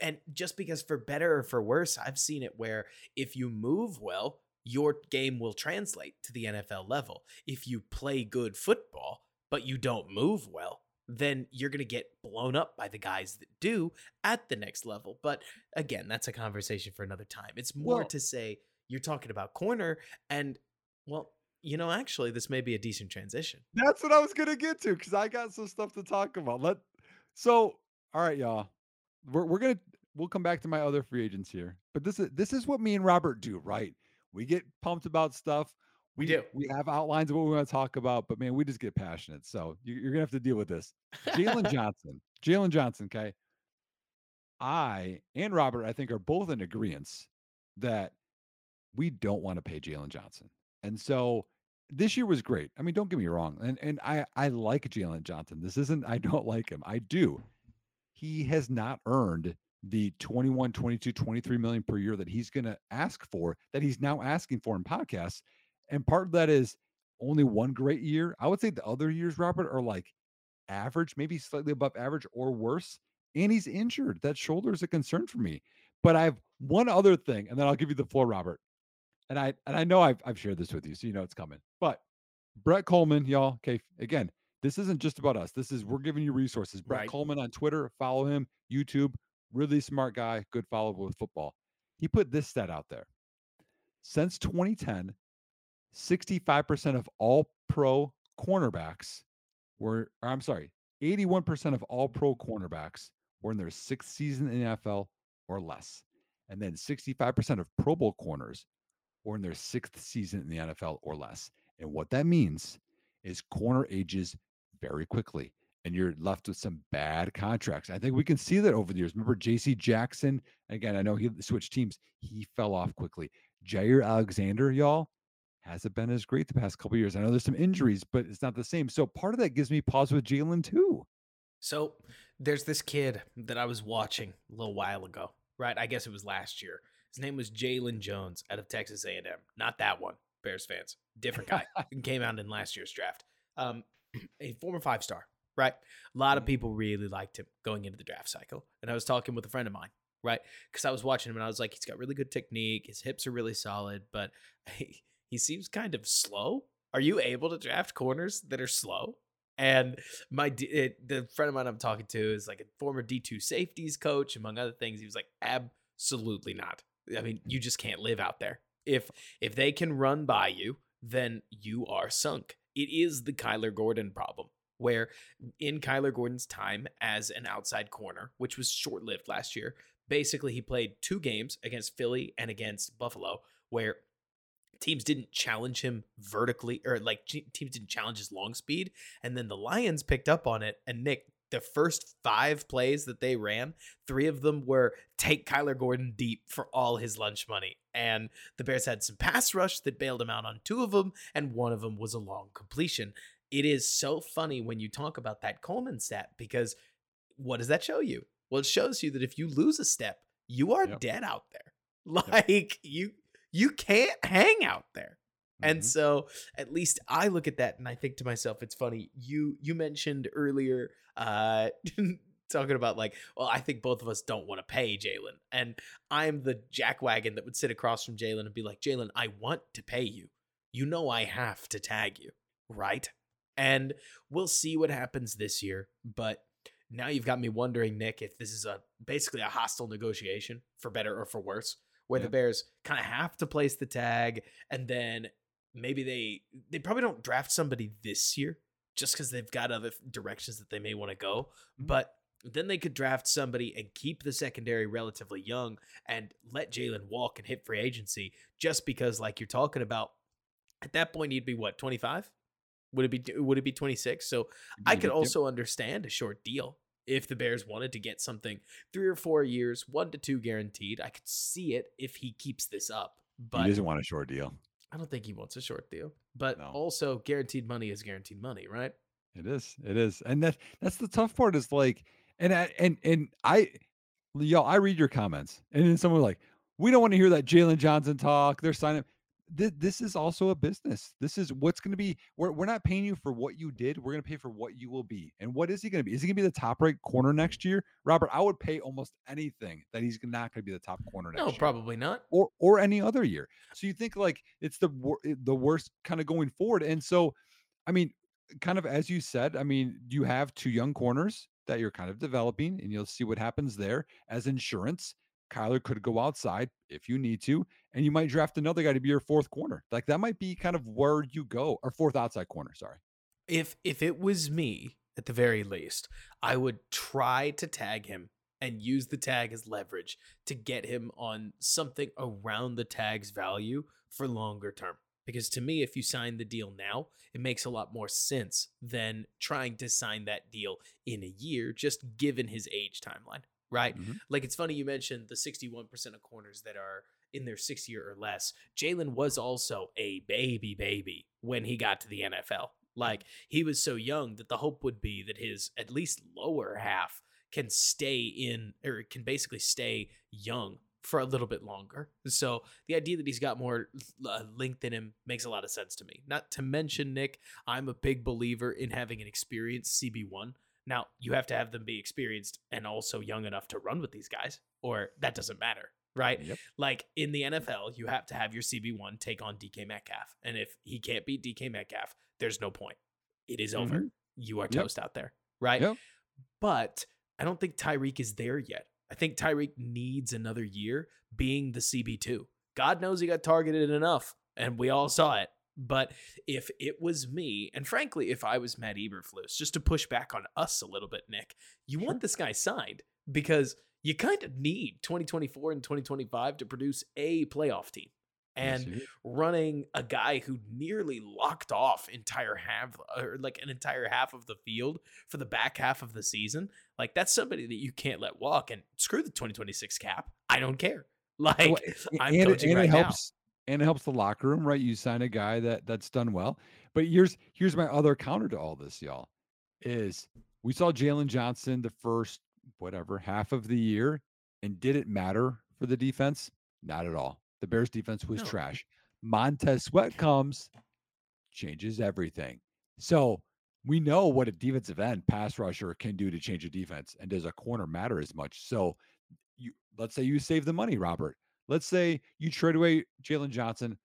And just because for better or for worse, I've seen it where if you move well, your game will translate to the NFL level. If you play good football, but you don't move well, then you're going to get blown up by the guys that do at the next level. But again, that's a conversation for another time. It's more Well- to say you're talking about corner and well, you know, actually this may be a decent transition. That's what I was gonna get to because I got some stuff to talk about. Let so all right, y'all. We're we're gonna we'll come back to my other free agents here, but this is this is what me and Robert do, right? We get pumped about stuff. We do. We have outlines of what we want to talk about, but man, we just get passionate. So you, you're gonna have to deal with this. Jaylon *laughs* Johnson. Jaylon Johnson. Okay. I and Robert, I think, are both in agreement that we don't want to pay Jaylon Johnson. And so this year was great. I mean, don't get me wrong. And and I I like Jaylon Johnson. This isn't I don't *laughs* like him. I do. He has not earned the 21, 22, 23 million per year that he's going to ask for, that he's now asking for in podcasts. And part of that is only one great year. I would say the other years, Robert, are like average, maybe slightly above average or worse. And he's injured. That shoulder is a concern for me. But I have one other thing, and then I'll give you the floor, Robert. And I and I know I've I've shared this with you, so you know it's coming. But Brett Kollmann, y'all. Okay, again, this isn't just about us. This is we're giving you resources. Brett Right. Kollmann on Twitter, follow him. YouTube, really smart guy, good follow with football. He put this stat out there. Since 2010, 65% of all pro cornerbacks were, or I'm sorry, 81% of all pro cornerbacks were in their sixth season in the NFL or less. And then 65% of Pro Bowl corners were in their sixth season in the NFL or less. And what that means is corner ages very quickly and you're left with some bad contracts. I think we can see that over the years. Remember JC Jackson? Again, I know he switched teams. He fell off quickly. Jaire Alexander, y'all, hasn't been as great the past couple years. I know there's some mm-hmm. injuries, but it's not the same. So part of that gives me pause with Jaylon too. So there's this kid that I was watching a little while ago, right? I guess it was last year. His name was Jaylon Jones out of Texas A&M. Not that one, Bears fans. Different guy. *laughs* Came out in last year's draft. Um, *clears throat* a former five star, right? A lot of Mhm. people really liked him going into the draft cycle. And I was talking with a friend of mine, right? Because I was watching him and I was like, he's got really good technique. His hips are really solid, but *laughs* he, he seems kind of slow. Are you able to draft corners that are slow? And my it, the friend of mine I'm talking to is like a former D2 safeties coach, among other things. He was like, absolutely not. I mean, you just can't live out there. If if they can run by you, then you are sunk. It is the Kyler Gordon problem, where in Kyler Gordon's time as an outside corner, which was short lived last year, basically he played two games against Philly and against Buffalo, where teams didn't challenge him vertically or like teams didn't challenge his long speed and then the lions picked up on it and nick the first five plays that they ran three of them were take kyler gordon deep for all his lunch money. And the bears had some pass rush that bailed him out on two of them and one of them was a long completion. It is so funny when you talk about that Kollmann stat because what does that show you? Well it shows you that if you lose a step you are Yep. dead out there. Like you you can't hang out there. And Mhm. so at least I look at that and I think to myself, it's funny. You you mentioned earlier uh *laughs* talking about like, well, I think both of us don't want to pay Jaylon. And I'm the jackwagon that would sit across from Jaylon and be like, Jaylon, I want to pay you. You know I have to tag you, right? And we'll see what happens this year. But now you've got me wondering, Nick, if this is a basically a hostile negotiation for better or for worse, where the Bears kind of have to place the tag, and then maybe they they probably don't draft somebody this year just because they've got other directions that they may want to go, Mhm. but then they could draft somebody and keep the secondary relatively young and let Jaylon walk and hit free agency just because, like you're talking about, at that point he'd be what 25. Would it be would it be 26? So I could also understand a short deal if the Bears wanted to get something three or four years, one to two guaranteed. I could see it if he keeps this up, but he doesn't want a short deal. I don't think he wants a short deal. But No. also, guaranteed money is guaranteed money, right? It is. It is. And that that's the tough part is like and I and and I y'all, I read your comments and then someone like, we don't want to hear that Jaylon Johnson talk. They're signing. This, this is also a business. This is what's going to be. We're, we're not paying you for what you did. We're going to pay for what you will be. And what is he going to be? Is he going to be the top right corner next year? Robert, I would pay almost anything that he's not going to be the top corner next No, year probably not. or or any other year. So you think like it's the wor- the worst kind of going forward. And so, I mean, kind of as you said, I mean, you have two young corners that you're kind of developing, and you'll see what happens there as insurance. Kyler could go outside if you need to, and you might draft another guy to be your fourth corner. Like that might be kind of where you go, or fourth outside corner. Sorry. If if it was me, at the very least, I would try to tag him and use the tag as leverage to get him on something around the tag's value for longer term. Because to me, if you sign the deal now, it makes a lot more sense than trying to sign that deal in a year, just given his age timeline, right? Mhm. Like it's funny you mentioned the 61% of corners that are in their sixth year or less. Jaylon was also a baby baby when he got to the NFL. Like he was so young that the hope would be that his at least lower half can stay in or can basically stay young for a little bit longer. So the idea that he's got more uh, length in him makes a lot of sense to me. Not to mention, Nick, I'm a big believer in having an experienced CB1. Now, you have to have them be experienced and also young enough to run with these guys, or that doesn't matter, right? Yep. Like in the NFL, you have to have your CB1 take on DK Metcalf. And if he can't beat DK Metcalf, there's no point. It is over. Mhm. You are Yep. toast out there, right? Yep. But I don't think Tyrique is there yet. I think Tyrique needs another year being the CB2. God knows he got targeted enough, and we all saw it. But if it was me, and frankly, if I was Matt Eberflus, just to push back on us a little bit, Nick, you want this guy signed because you kind of need 2024 and 2025 to produce a playoff team. And running a guy who nearly locked off entire half or like an entire half of the field for the back half of the season like that's somebody that you can't let walk and screw the 2026 cap i don't care like Well, I'm and, coaching and right it now. helps and it helps the locker room, right? You sign a guy that that's done well. But here's here's my other counter to all this, y'all. Is we saw Jaylon Johnson the first whatever half of the year, and did it matter for the defense? Not at all. The Bears defense was No. trash. Montez Sweat comes, changes everything. So we know what a defensive end pass rusher can do to change a defense. And does a corner matter as much? So you let's say you save the money, Robert. Let's say you trade away Jaylon Johnson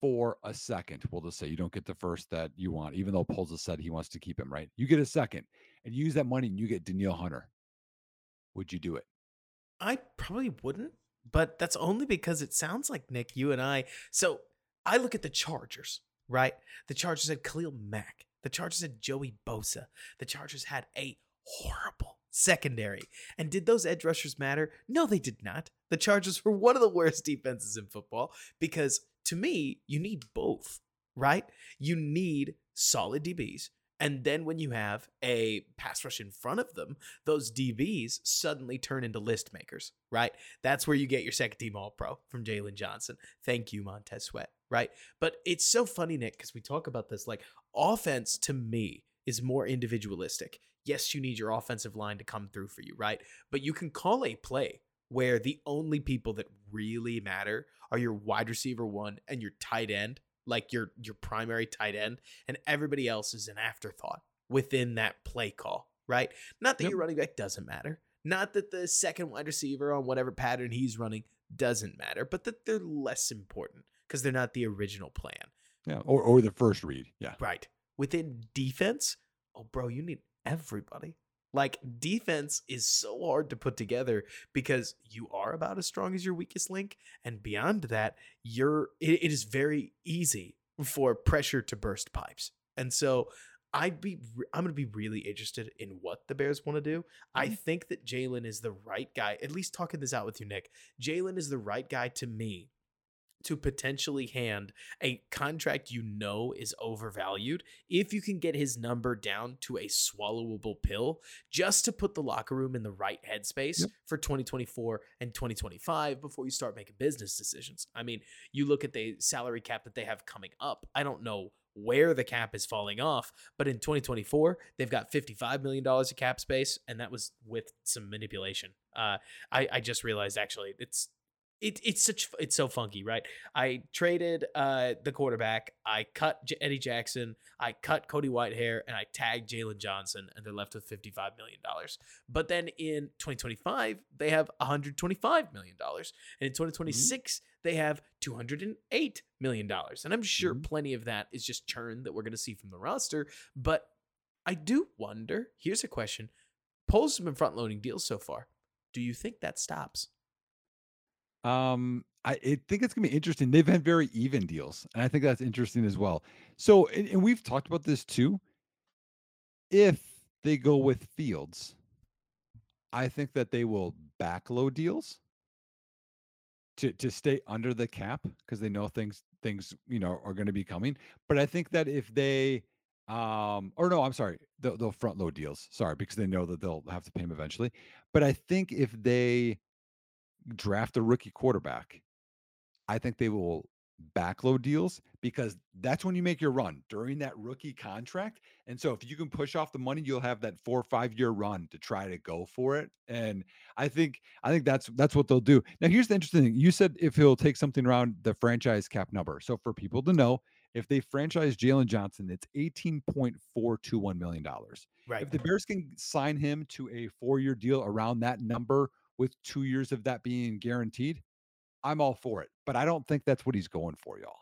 for a second. We'll just say you don't get the first that you want, even though Poles has said he wants to keep him, right? You get a second and you use that money and you get Danielle Hunter. Would you do it? I probably wouldn't, but that's only because it sounds like Nick, you and I. So I look at the Chargers, right? The Chargers had Khalil Mack. The Chargers had Joey Bosa. The Chargers had a horrible secondary. And did those edge rushers matter? No, they did not. The Chargers were one of the worst *laughs* defenses in football because to me, you need both, right? You need solid DBs. And then when you have a pass rush in front of them, those DBs suddenly turn into list makers, right? That's where you get your second team all pro from Jaylon Johnson. Thank you, Montez Sweat, right? But it's so funny, Nick, because we talk about this like offense to me is more individualistic. Yes, you need your offensive line to come through for you, right? But you can call a play where the only people that really matter are your wide receiver one and your tight end, like your your primary tight end, and everybody else is an afterthought within that play call, right? Not that Yep. your running back doesn't matter, not that the second wide receiver on whatever pattern he's running doesn't matter, but that they're less important because they're not the original plan. Yeah. Or or the first read. Yeah. Right. Within defense, oh, bro, you need everybody. Like, defense is so hard to put together because you are about as strong as your weakest link. And beyond that, you're, it, it is very easy for pressure to burst pipes. And so, I'd be, I'm going to be really interested in what the Bears want to do. I Mhm. think that Jaylon is the right guy, at least talking this out with you, Nick. Jaylon is the right guy to me to potentially hand a contract you know is overvalued if you can get his number down to a swallowable pill just to put the locker room in the right headspace Yep. for 2024 and 2025 before you start making business decisions. I mean, you look at the salary cap that they have coming up. I don't know where the cap is falling off, but in 2024, they've got $55 million of cap space, and that was with some manipulation. Uh, I, I just realized actually it's it, it's such it's so funky, right? I traded uh the quarterback, I cut J- Eddie Jackson, I cut Cody Whitehair, and I tagged Jaylon Johnson, and they're left with fifty five million dollars. But then in twenty twenty five, they have one hundred twenty five million dollars, and in twenty twenty six, they have two hundred and eight million dollars. And I'm sure Mhm. plenty of that is just churn that we're going to see from the roster. But I do wonder. Here's a question: Poles have been front loading deals so far. Do you think that stops? Um, I, I think it's gonna be interesting. They've had very even deals, and I think that's interesting as well. So, and, and we've talked about this too. If they go with Fields, I think that they will backload deals to to stay under the cap because they know things things you know are going to be coming. But I think that if they um or no, I'm sorry, they'll, they'll front load deals. Sorry, because they know that they'll have to pay them eventually. But I think if they draft a rookie quarterback, I think they will backload deals because that's when you make your run during that rookie contract. And so if you can push off the money, you'll have that four or five year run to try to go for it. And I think I think that's that's what they'll do. Now here's the interesting thing. You said if he'll take something around the franchise cap number. So for people to know, if they franchise Jaylon Johnson, it's $18.421 million. Right. If the Bears can sign him to a four-year deal around that number with two years of that being guaranteed, I'm all for it. But I don't think that's what he's going for, y'all.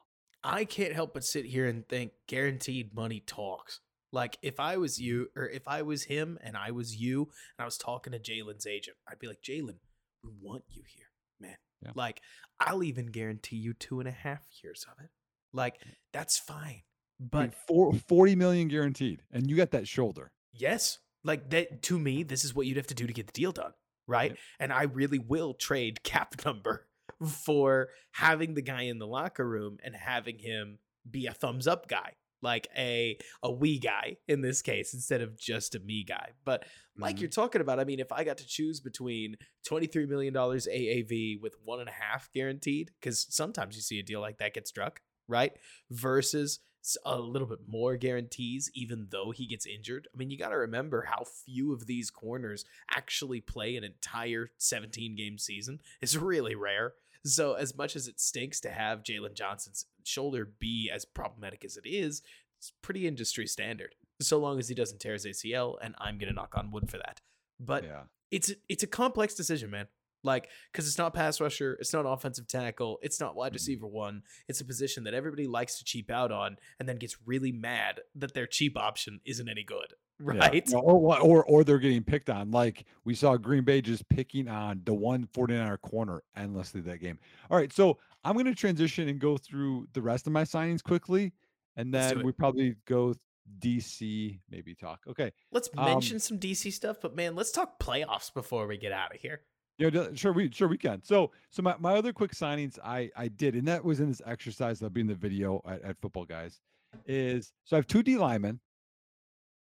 I can't help but sit here and think guaranteed money talks. Like if I was you, or if I was him and I was you, and I was talking to Jaylon's agent, I'd be like, Jaylon, we want you here, man. Yeah. Like I'll even guarantee you two and a half years of it. Like that's fine. I mean, But four, 40 million guaranteed, and you got that shoulder. yes, like that to me, this is what you'd have to do to get the deal done, right? Yep. And I really will trade cap *laughs* number for having the guy in the locker room and having him be a thumbs up guy, like a a we guy in this case instead of just a me guy. But like Mhm. you're talking about, I mean, if I got to choose between twenty three million dollars AAV with one and a half guaranteed, because sometimes you see a deal like that get struck, right? Versus a little bit more guarantees, even though he gets injured. I mean, you got to remember how few of these corners actually play an entire 17 game season. It's really rare. So, as much as it stinks to have Jaylon Johnson's shoulder be as problematic as it is, it's pretty industry standard. so long as he doesn't tear his ACL, and I'm gonna knock on wood for that. But yeah. it's it's a complex decision, man. Like, because it's not pass rusher, it's not offensive tackle, it's not wide Mhm. receiver one. It's a position that everybody likes to cheap out on, and then gets really mad that their cheap option isn't any good, *laughs* right? Well, Or, or or they're getting picked on. Like we saw Green Bay just picking on the one 49er corner endlessly that game. All right, so I'm going to transition and go through the rest of my signings quickly, and then we probably go DC maybe talk. Okay, Let's Um, mention some DC stuff, but man, let's talk playoffs before we get out of here. Yeah, sure we sure we can. So so my, my other quick signings I I did, and that was in this exercise that'll be in the video at, at Football Guys. Is so I have two D linemen,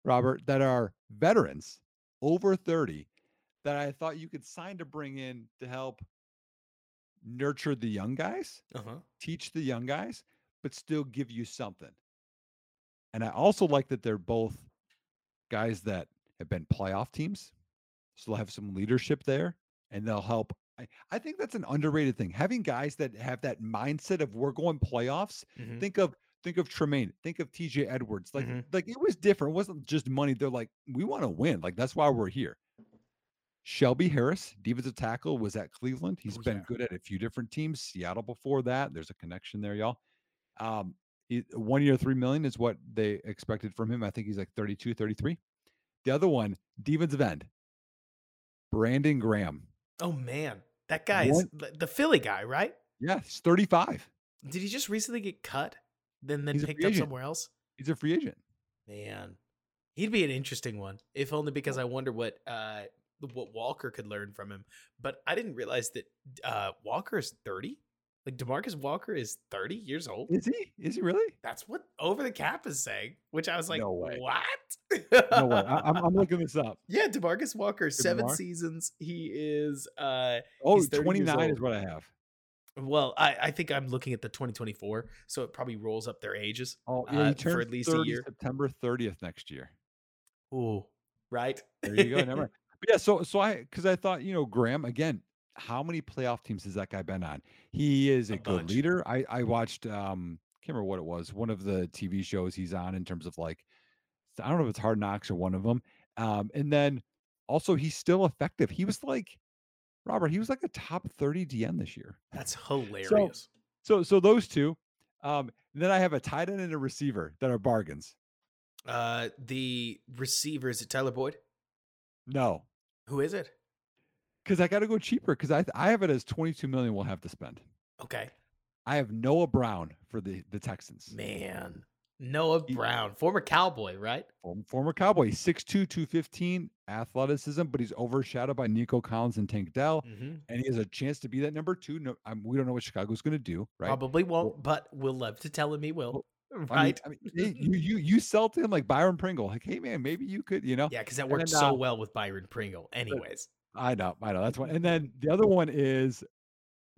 Robert, that are veterans over 30 that I thought you could sign to bring in to help nurture the young guys, Uh huh. teach the young guys, but still give you something. And I also like that they're both guys that have been playoff teams, so they'll have some leadership there and they'll help. I, I think that's an underrated thing. Having guys that have that mindset of we're going playoffs. Mhm. Think of think of Tremaine, think of TJ Edwards. Like Mhm. like it was different. It wasn't just money. They're like, we want to win. Like that's why we're here. Shelby Harris, defensive tackle, was at Cleveland. He's Oh, been yeah. good at a few different teams. Seattle before that. There's a connection there, y'all. Um, he- one year, three million is what they expected from him. I think he's like 32, 33. The other one, defensive end, Brandon Graham. Oh man, that guy is the, Philly guy, right? Yeah, he's 35. Did he just recently get cut? Then then He's picked up agent. somewhere else? He's a free agent. Man, he'd be an interesting one, if only because I wonder what uh what Walker could learn from him. But I didn't realize that uh Walker is thirty. Like Demarcus Walker is thirty years old. Is he? Is he really? That's what Over the Cap is saying. Which I was like, No way. what? No way. I, I'm, I'm looking this up. *laughs* yeah, Demarcus Walker, seven Demar- seasons. He is uh Oh, He's 30 years 29 is what I have. well, I, I think I'm looking at the 2024, so it probably rolls up their ages. Oh, yeah, uh, for at least a year. September 30th next year. Ooh, right? There you go. Never. *laughs* But yeah, so so I because I thought you know Graham again. How many playoff teams has that guy been on? He is a, A good bunch. leader. I I watched um can't remember what it was. One of the TV shows he's on in terms of like I don't know if it's Hard Knocks or one of them. Um, and then also he's still effective. He was like Robert. He was like a top 30 DN this year. That's *laughs* hilarious. So so so those two. Um, then I have a tight end and a receiver that are bargains. uh, the receiver is it Tyler Boyd? No, Who is it? Because I got to go cheaper because I I have it as 22 million we'll have to spend. Okay, I have Noah Brown for the the Texans. man, Noah He- Brown, former Cowboy, right? Form- Former Cowboy, 6'2", 215, athleticism, but he's overshadowed by Nico Collins and Tank Dell, Mm-hmm. and he has a chance to be that number two. No, um, we don't know what Chicago's going to do, right? Probably won't, but we'll love to tell him he will. I mean- right? I mean, you *laughs* you you sell to him like Byron Pringle, like, hey man, maybe you could, you know. yeah, because that worked then, so uh, well with Byron Pringle. Anyways, I know, I know. That's one. And then the other one is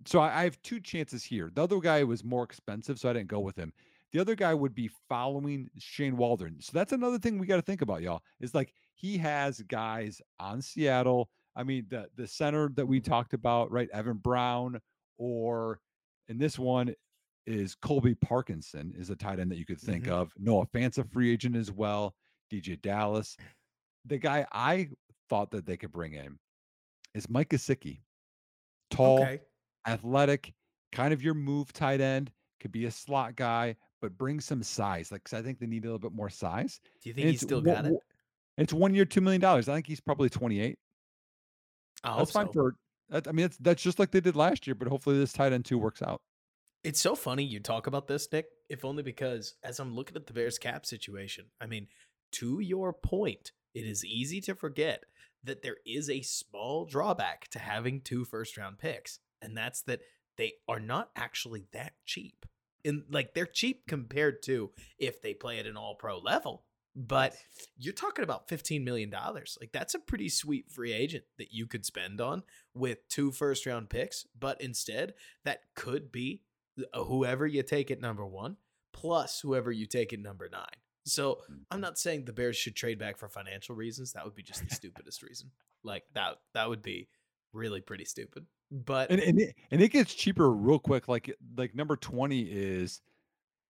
so I, I have two chances here. The other guy was more expensive, so I didn't go with him. The other guy would be following Shane Waldron. So that's another thing we got to think about, y'all. Is like he has guys on Seattle. I mean, the the center that we talked about, right? Evan Brown, or and this one is Colby Parkinson is a tight end that you could think Mhm. of. Noah a free agent as well. DJ Dallas. The guy I thought that they could bring in is Mike Gesicki. Tall, okay, athletic, kind of your move tight end, could be a slot guy, but bring some size. Like I think they need a little bit more size. do you think And he's still got it? It's one year, two million dollars. I think he's probably 28. I That's fine so. for that. I mean, it's that's just like they did last year, but hopefully this tight end two works out. It's so funny you talk about this, Nick, if only because as I'm looking at the Bears cap situation, I mean, to your point, it is easy to forget that there is a small drawback to having two first round picks, and that's that they are not actually that cheap. In like they're cheap compared to if they play at an all pro level. But you're talking about $15 million. Like, that's a pretty sweet free agent that you could spend on with two first round picks. But instead, that could be uh, whoever you take at number one plus whoever you take at number nine. So I'm not saying the Bears should trade back for financial reasons. That would be just the stupidest reason. Like that that would be really pretty stupid. But And and it, and it gets cheaper real quick. Like like number 20 is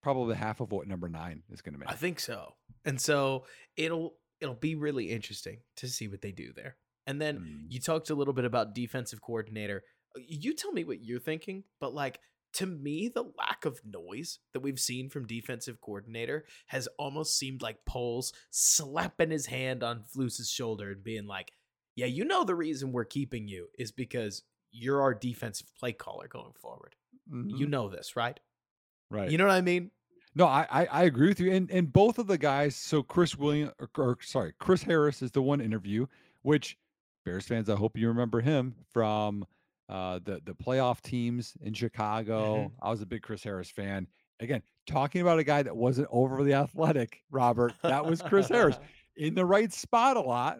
probably half of what number nine is going to make. I think so. And so it'll it'll be really interesting to see what they do there. And then Mm. you talked a little bit about defensive coordinator. Uh, You tell me what you're thinking, but like to me, the lack of noise that we've seen from defensive coordinator has almost seemed like Poles slapping his hand on Flus's shoulder and being like, "Yeah, you know the reason we're keeping you is because you're our defensive play caller going forward. You Mhm. know this, right? right. You know what I mean? No, I, I I agree with you. And and both of the guys, so Chris William or, or sorry, Chris Harris is the one interview, which Bears fans, I hope you remember him from uh the the playoff teams in Chicago. I was a big Chris Harris fan. Again, talking about a guy that wasn't overly *laughs* athletic, Robert. That was Chris Harris *laughs* in the right spot a lot,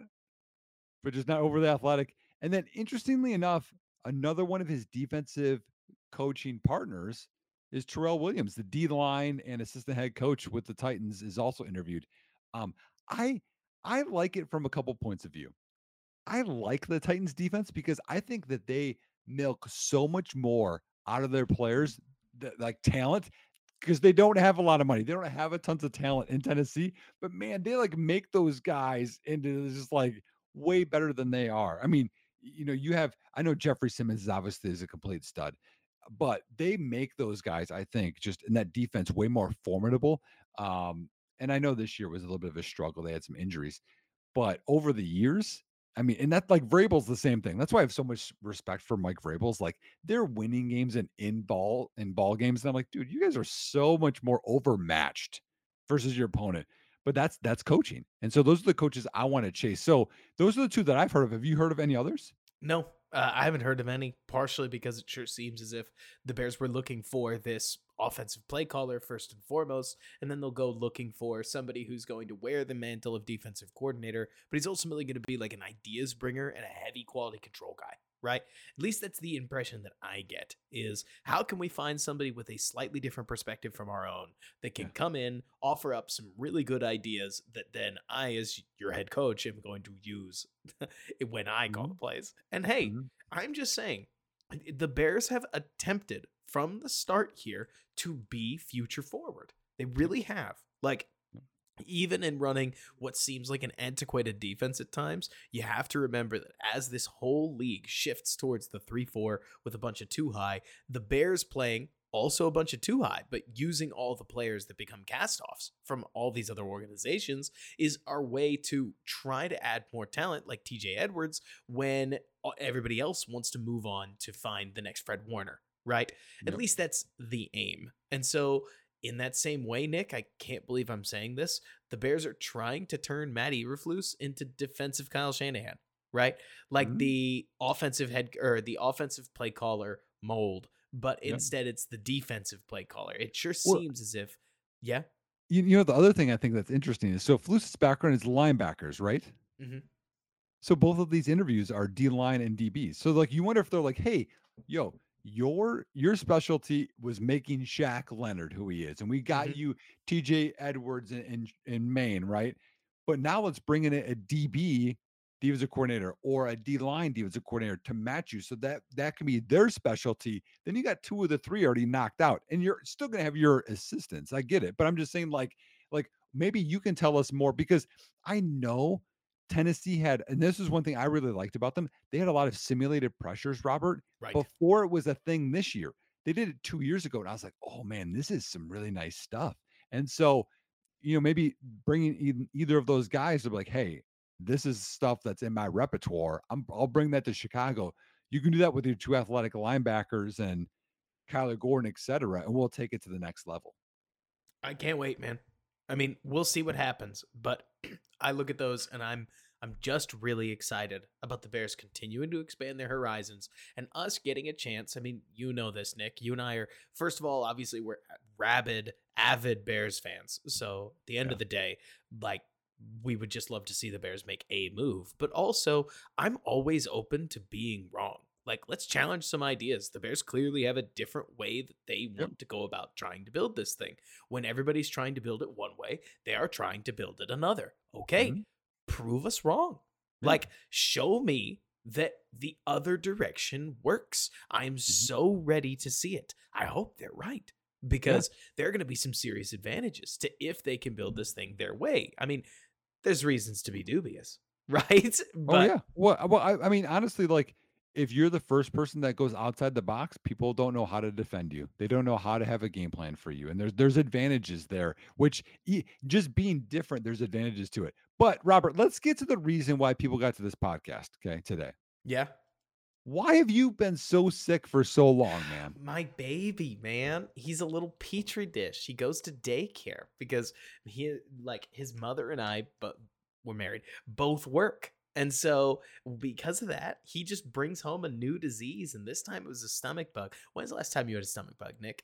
but just not overly athletic. And then interestingly enough, another one of his defensive coaching partners is Terrell Williams, the D line and assistant head coach with the Titans, is also interviewed. Um, I I like it from a couple points of view. I like the Titans defense because I think that they milk so much more out of their players, that, like talent, because they don't have a lot of money. They don't have a tons of talent in Tennessee, but man, they like make those guys into just like way better than they are. I mean, you know, you have I know Jeffery Simmons is obviously is a complete stud, but they make those guys, I think, just in that defense way more formidable. Um, and I know this year was a little bit of a struggle. They had some injuries, but over the years, I mean, and that like Vrabel's the same thing. That's why I have so much respect for Mike Vrabel's. Like they're winning games and in ball in ball games. And I'm like, dude, you guys are so much more overmatched versus your opponent. But that's that's coaching. And so those are the coaches I want to chase. So those are the two that I've heard of. Have you heard of any others? No, uh, I haven't heard of any, partially because it sure seems as if the Bears were looking for this offensive play caller first and foremost, and then they'll go looking for somebody who's going to wear the mantle of defensive coordinator, but he's ultimately going to be like an ideas bringer and a heavy quality control guy, right? At least that's the impression that I get is how can we find somebody with a slightly different perspective from our own that can come in, offer up some really good ideas that then I, as your head coach, am going to use *laughs* when I call the plays. And hey, Mhm. I'm just saying, the Bears have attempted from the start here to be future forward. They really have. Like, even in running what seems like an antiquated defense at times, you have to remember that as this whole league shifts towards the 3 4 with a bunch of two high, the Bears playing also a bunch of two high, but using all the players that become cast offs from all these other organizations is our way to try to add more talent like TJ Edwards when everybody else wants to move on to find the next Fred Warner, right? At least that's the aim. And so, in that same way, Nick, I can't believe I'm saying this. The Bears are trying to turn Matt Eberflus into defensive Kyle Shanahan, right? Like Mhm. the offensive head or the offensive play caller mold, but Yep. instead it's the defensive play caller. It sure Well- seems as if, yeah. You, you know, the other thing I think that's interesting is so Flus's background is linebackers, right? Mhm. So both of these interviews are D line and DBs. So like you wonder if they're like, hey, yo, your your specialty was making Shaq Leonard who he is, and we got Mhm. you TJ Edwards in, in in Maine, right? But now let's bring in a, a DB defensive coordinator or a D line defensive coordinator to match you, so that that can be their specialty. Then you got two of the three already knocked out, and you're still gonna have your assistants. I get it, but I'm just saying, like, like maybe you can tell us more because I know Tennessee had, and this is one thing I really liked about them. They had a lot of simulated pressures, Robert, Right. before it was a thing this year. They did it two years ago, and I was like, oh man, this is some really nice stuff. And so, you know, maybe bringing either of those guys to be like, hey, this is stuff that's in my repertoire. I'm, I'll bring that to Chicago. You can do that with your two athletic linebackers and Kyler Gordon, et cetera, and we'll take it to the next level. I can't wait, man. I mean, we'll see what happens, but *clears throat* I look at those and I'm I'm just really excited about the Bears continuing to expand their horizons and us getting a chance. I mean, you know this, Nick. You and I are first of all, obviously we're rabid, avid Bears fans. So, at the end Yeah. of the day, like we would just love to see the Bears make a move, but also I'm always open to being wrong. Like, let's challenge some ideas. The Bears clearly have a different way that they want to go about trying to build this thing. When everybody's trying to build it one way, they are trying to build it another. Okay, Mhm. prove us wrong. Yeah. Like, show me that the other direction works. I'm Mm-hmm. so ready to see it. I hope they're right. because there are going to be some serious advantages to if they can build this thing their way. I mean, there's reasons to be dubious, *laughs* right? oh yeah. Well, well, I, I mean, honestly, like if you're the first person that goes outside the box, people don't know how to defend you. They don't know how to have a game plan for you. And there's there's advantages there, which just being different, there's advantages to it. But Robert, let's get to the reason why people got to this podcast, okay, today. Yeah. Why have you been so sick for so long, man? *sighs* My baby, man. He's a little petri dish. He goes to daycare because he like his mother and I but we're married, both work. And so, because of that, he just brings home a new disease. And this time it was a stomach bug. When's the last time you had a stomach bug, Nick?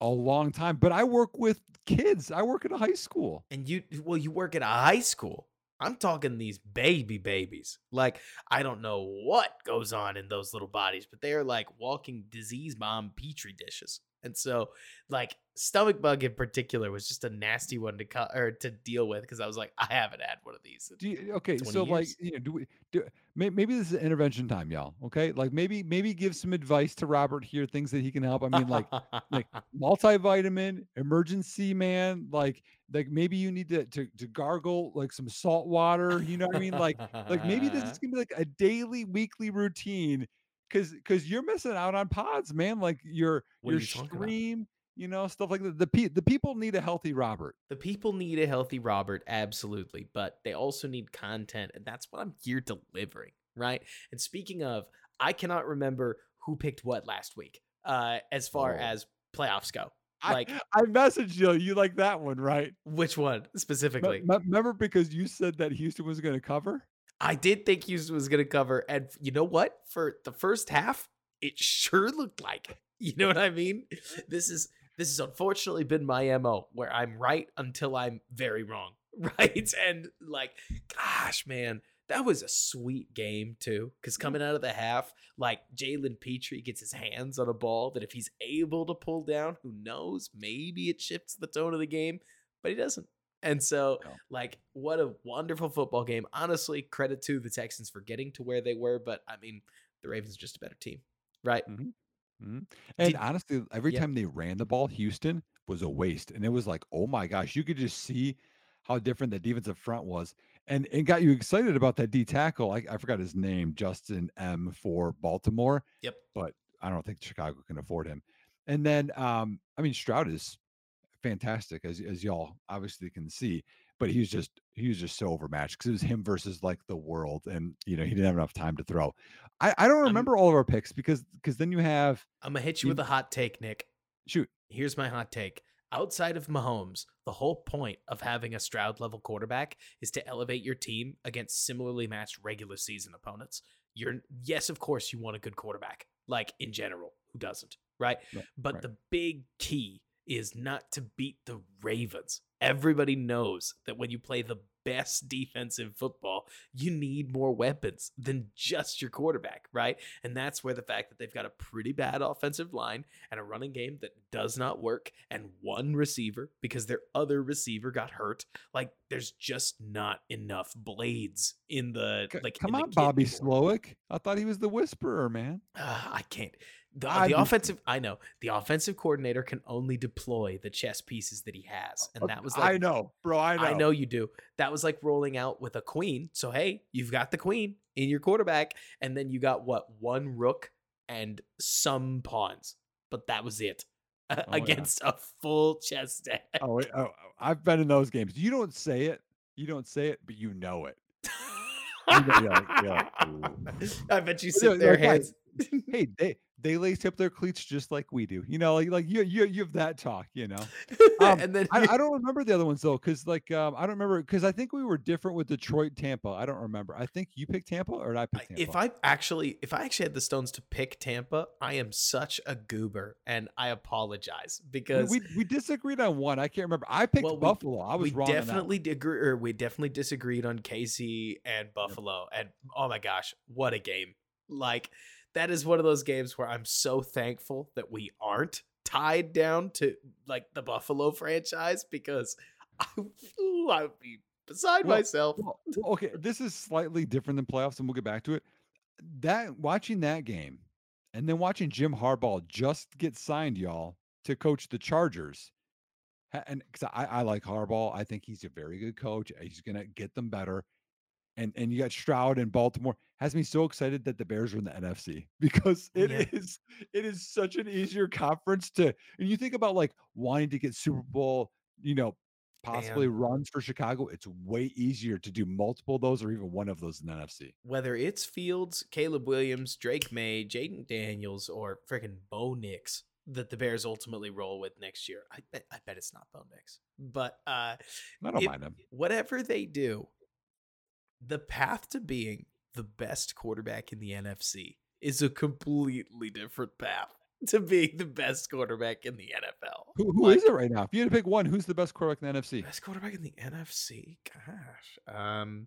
A long time. But I work with kids. I work at a high school. And you, well, you work at a high school. I'm talking these baby babies. Like, I don't know what goes on in those little bodies, but they're like walking disease bomb petri dishes. And so, like, stomach bug in particular was just a nasty one to cut or to deal with because I was like, I haven't had one of these. You, okay, so years. like, you know, do we do? Maybe this is intervention time, y'all. Okay, like maybe maybe give some advice to Robert here, things that he can help. I mean, like like *laughs* multivitamin, emergency man, like like maybe you need to, to to gargle like some salt water. You know what I mean? Like like maybe this is *laughs* gonna be like a daily, weekly routine because because you're missing out on pods, man. Like your what your you stream, you know, stuff like that. The pe- the people need a healthy Robert. The people need a healthy Robert, absolutely, but they also need content, and that's what I'm here delivering, right? And speaking of, I cannot remember who picked what last week, uh, as far oh. as playoffs go. Like I, *laughs* I, messaged you, you like that one, right? Which one specifically? remember because you said that Houston was going to cover. I did think Houston was going to cover. And you know what? For the first half, it sure looked like it. *laughs* You know what I mean? This is this has unfortunately been my MO where I'm right until I'm very wrong. *laughs* Right. And like, gosh, man, that was a sweet game too. Cause mm. coming out of the half, like Jalen Pitre gets his hands on a ball that if he's able to pull down, who knows, maybe it shifts the tone of the game, but he doesn't. And so, like, what a wonderful football game. Honestly, credit to the Texans for getting to where they were. But I mean, the Ravens are just a better team, right? Mm-hmm. Mm-hmm. And Did, honestly, every yeah. time they ran the ball, Houston was a waste. And it was like, oh my gosh, you could just see how different the defensive front was. And it got you excited about that D tackle. I, I forgot his name, Justin M for Baltimore. Yep. But I don't think Chicago can afford him. And then, um, I mean, Stroud is fantastic as as y'all obviously can see but he was just he was just so overmatched because it was him versus like the world and you know he didn't have enough time to throw i i don't remember I'm, all of our picks because because then you have i'm gonna hit you, you with a hot take nick shoot here's my hot take outside of Mahomes, the whole point of having a Stroud level quarterback is to elevate your team against similarly matched regular season opponents. You're yes, of course you want a good quarterback, like in general, who doesn't, right? right but right. the big key is not to beat the Ravens. Everybody knows that when you play the best defensive football, you need more weapons than just your quarterback, right? And that's where the fact that they've got a pretty bad offensive line and a running game that does not work and one receiver because their other receiver got hurt, like there's just not enough blades in the like. Come on, Bobby Slowik. I thought he was the whisperer, man. Uh, I can't. The, the offensive, I know the offensive coordinator can only deploy the chess pieces that he has, and that was like I know, bro. I know, I know you do. That was like rolling out with a queen. So hey, you've got the queen in your quarterback, and then you got what one rook and some pawns, but that was it *laughs* oh, against yeah. a full chess deck. Oh, oh, I've been in those games. You don't say it, you don't say it, but you know it. *laughs* you're like, you're like, I bet you sit there, hands. Hey, they they lace tip their cleats just like we do. You know, like like you you you have that talk. You know, *laughs* um, and then I, I, *laughs* don't remember the other ones though, because like um, I don't remember because I think we were different with Detroit, Tampa. I don't remember. I think you picked Tampa or I picked Tampa. If I actually if I actually had the stones to pick Tampa, I am such a goober, and I apologize because we we disagreed on one. I can't remember. I picked well, Buffalo. We, I was we wrong. Definitely agree, or we definitely disagreed on KC and Buffalo, yep. and oh my gosh, what a game! Like that is one of those games where I'm so thankful that we aren't tied down to like the Buffalo franchise because *laughs* I, I would be beside well, myself. Well, okay, this is slightly different than playoffs, and we'll get back to it. That watching that game and then watching Jim Harbaugh just get signed, y'all. to coach the Chargers. And because I, I like Harbaugh, I think he's a very good coach. He's going to get them better. And and you got Stroud in Baltimore has me so excited that the Bears are in the NFC *laughs* because it is Yeah. it is such an easier conference to. And you think about like wanting to get Super Bowl, you know, possibly Man. runs for Chicago. It's way easier to do multiple of those or even one of those in the NFC. Whether it's Fields, Caleb Williams, Drake Maye, Jayden Daniels, or freaking Bo Nix that the Bears ultimately roll with next year, I bet I bet it's not Bo Nix. But uh, I don't mind them. whatever they do, the path to being the best quarterback in the NFC is a completely different path *laughs* to being the best quarterback in the NFL. Who, who is Like- it right now? If you had to pick one, who's the best quarterback in the NFC? Best quarterback in the NFC? Gosh. Um